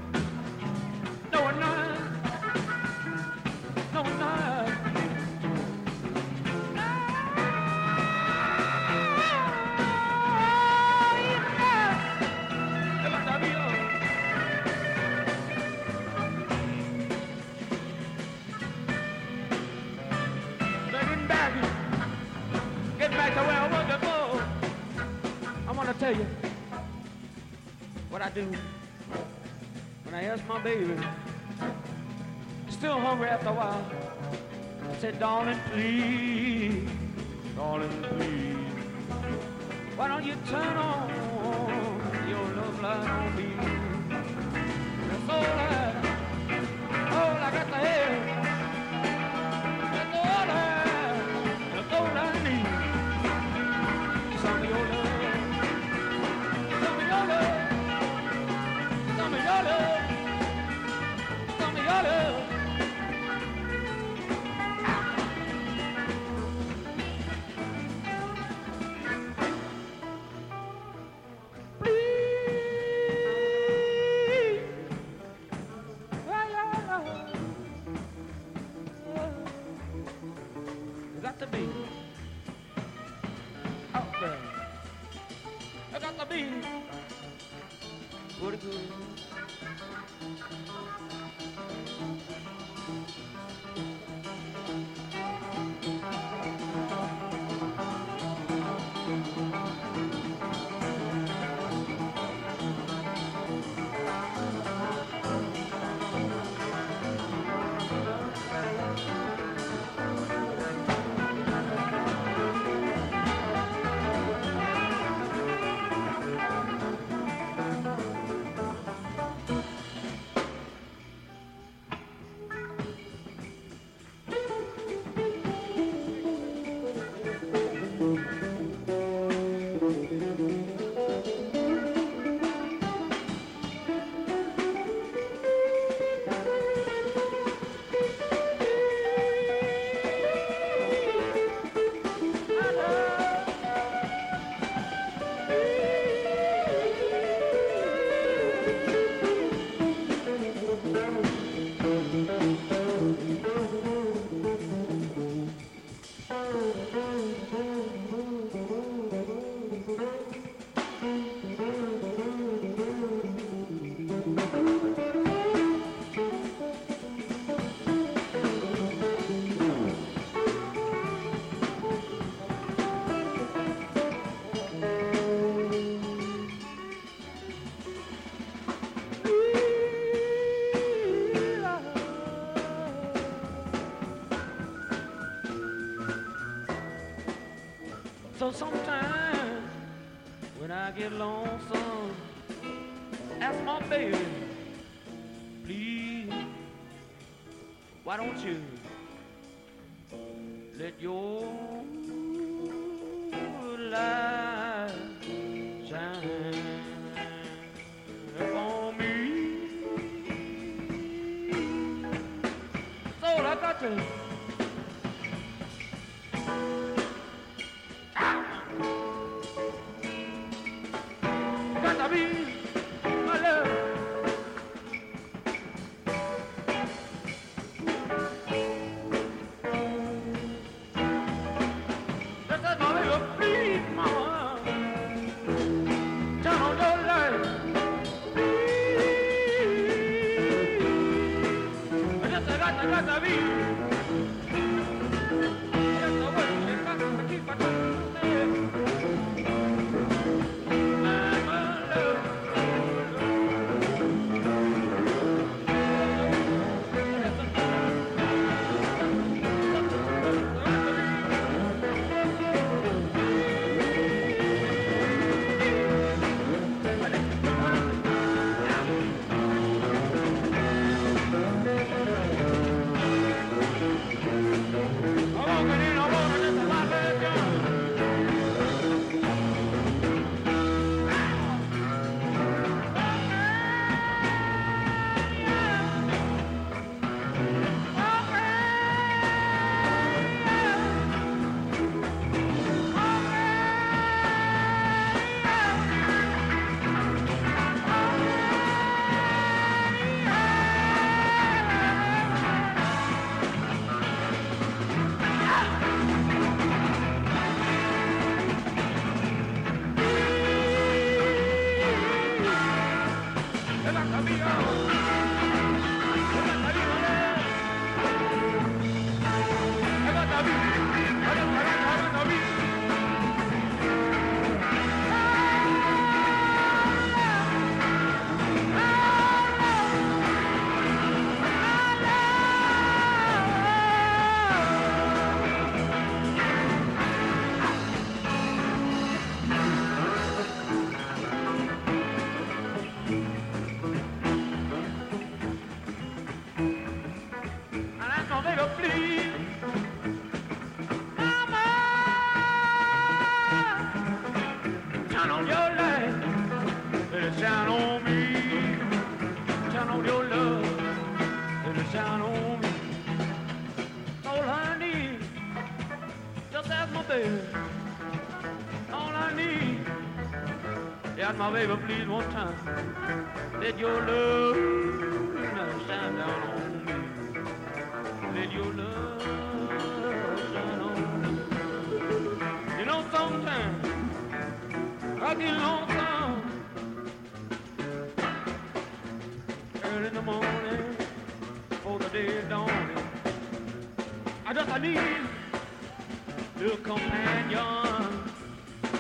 S3: Ask my baby, please one time. Let your love shine down on me. Let your love shine on me. You know, sometimes I get lonesome early in the morning before the day dawning. I just I need a companion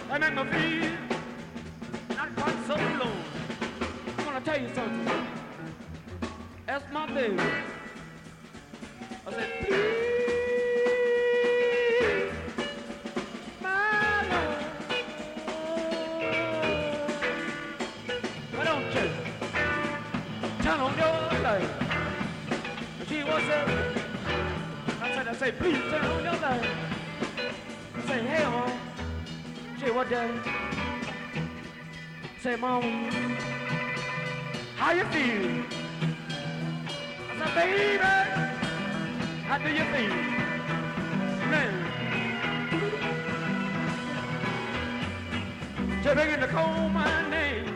S3: that make me feel so alone. I'm gonna tell you something. That's my baby. I said, please. I said, I say, please turn on your light. I say, hey, oh, mom. Say, what daddy? Say, mom, how you feel? I said, baby, how do you feel? Man. She began to call my name.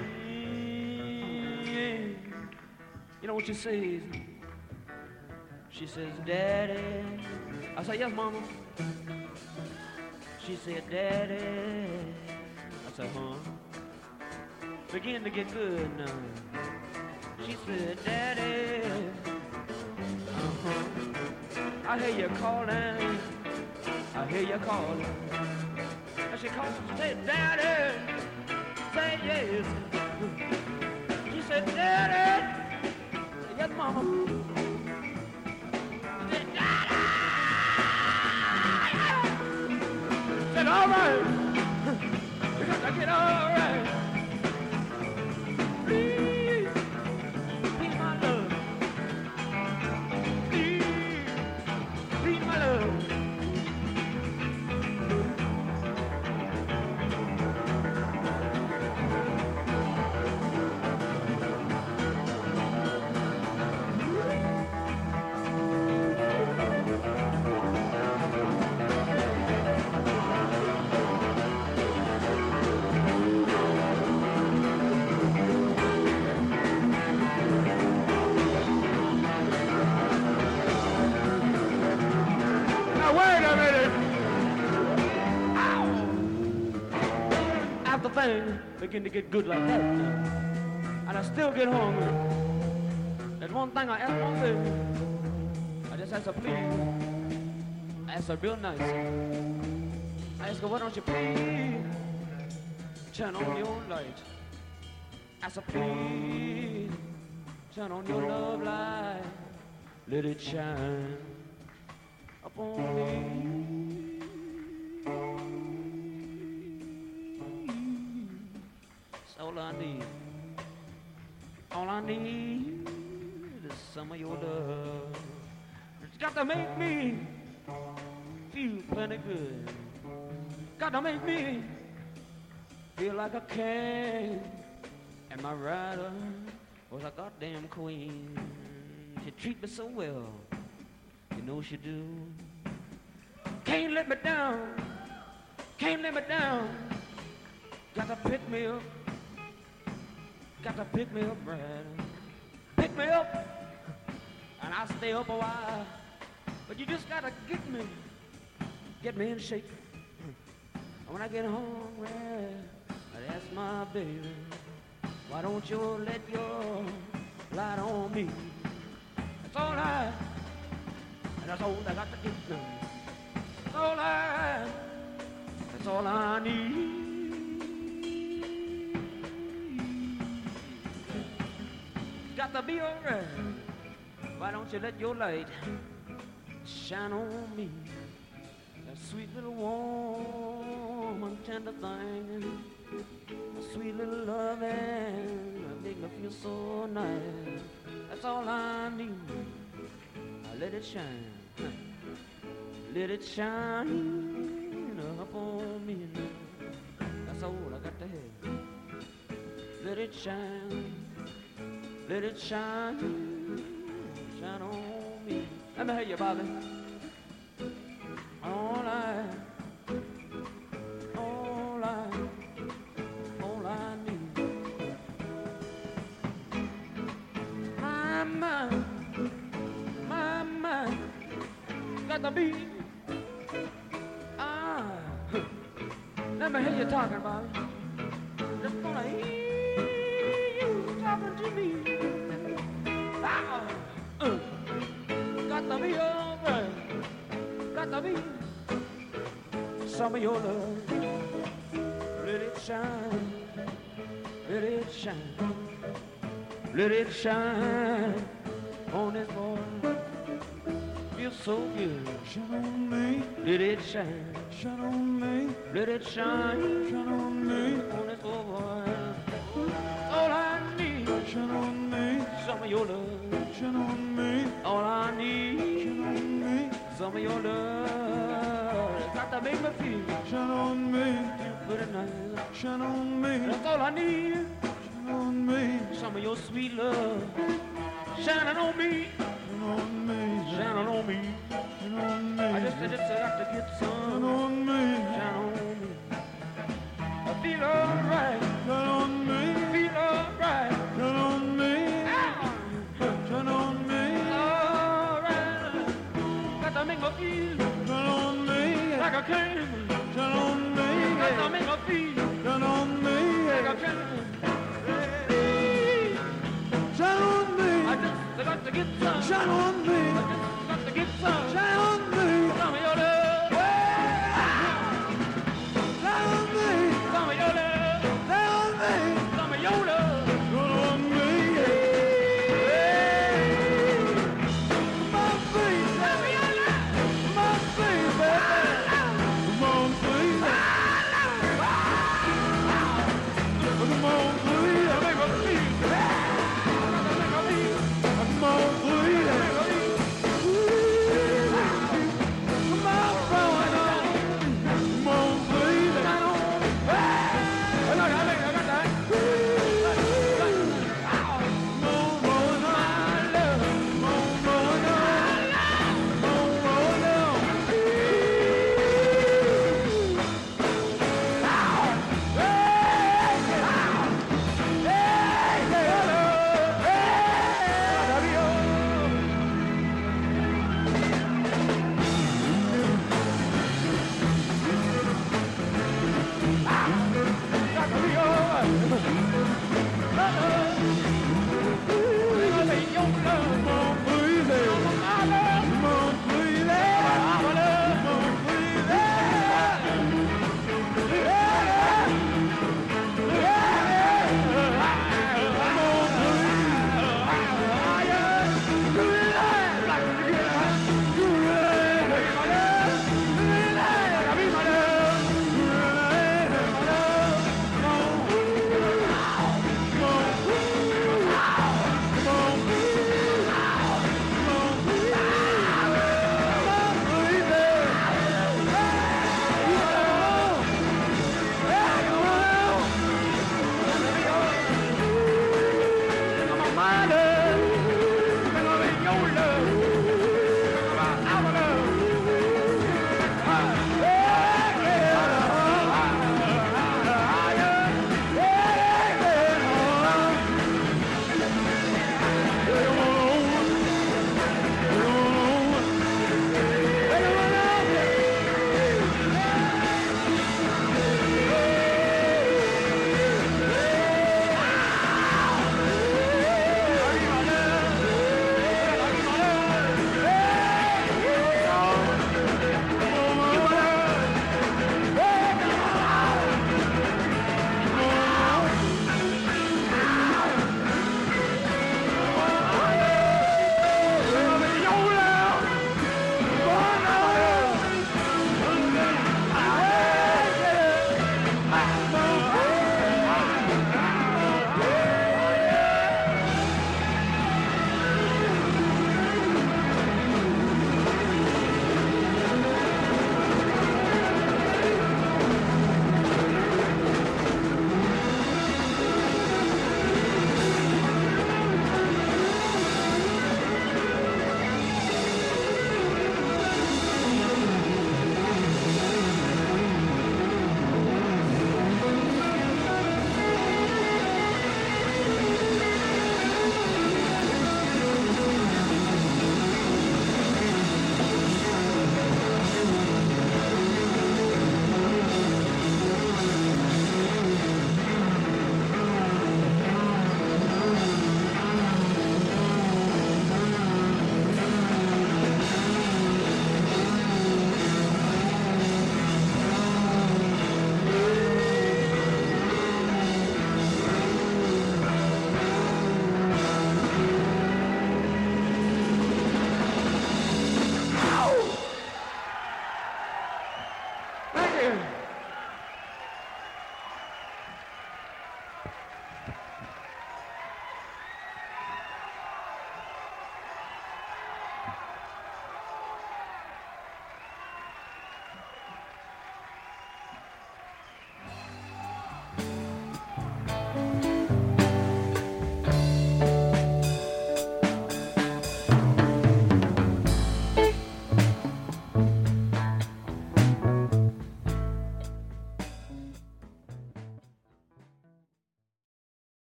S3: You know what she says? She says, Daddy. I said, yes, mama. She said, Daddy. I said, huh? Begin to get good now. She said, Daddy. Uh-huh. I hear you calling. I hear you calling. And she called and said, Daddy. Say yes. She said, Daddy. Yes, mama. Said, Daddy. Said, all right. Begin to get good like that, and I still get hungry. There's one thing I ask my baby. I just ask her, please. I ask her real nice. I ask her, why don't you please turn on your light? I ask please turn on your love light. Let it shine upon me. All I need. All I need is some of your love. It's got to make me feel plenty good. Got to make me feel like a king. And my rider was a goddamn queen. She treat me so well. You know she do. Can't let me down. Can't let me down. Got to pick me up. Got to pick me up, Brad. Pick me up. And I'll stay up a while. But you just got to get me. Get me in shape. And when I get hungry, I ask my baby, why don't you let your light on me? That's all I and that's all I got to them. That's all I, that's all I need. Got to be alright. Why don't you let your light shine on me? That sweet little warm and tender thing. A sweet little loving that make me feel so nice. That's all I need. Now let it shine. Let it shine up on me now. That's all I got to have. Let it shine, let it shine, shine on me. Let me hear you, Bobby. All I, all I, all I need. My mind, my mind, got to be. Ah, let me hear you talking it. Just wanna hear you talking to me. Ah, uh, got to be over, got to be some of your love. Let it shine, let it shine, let it shine on this boy. Feels so good.
S6: Shine on me,
S3: Let it shine,
S6: shine on me,
S3: let it shine
S6: shine on me,
S3: on this boy. All I need,
S6: shine on me,
S3: your love.
S6: Count on me.
S3: All I need.
S6: Count on me.
S3: Some of your love. Got to make me feel.
S6: Count on me.
S3: You put it nice.
S6: Count on me.
S3: That's all I need.
S6: Count on me.
S3: Some of your sweet love. Shining on me.
S6: Shining on me.
S3: Shining on me.
S6: Shining on me.
S3: I just said it's got to get some. Shining on me. Shining on me. I feel alright.
S6: Shine on me. I
S3: on
S6: me. On me. I
S3: just got to get some.
S6: Shine on me. I just got to get some.
S3: Shine on me.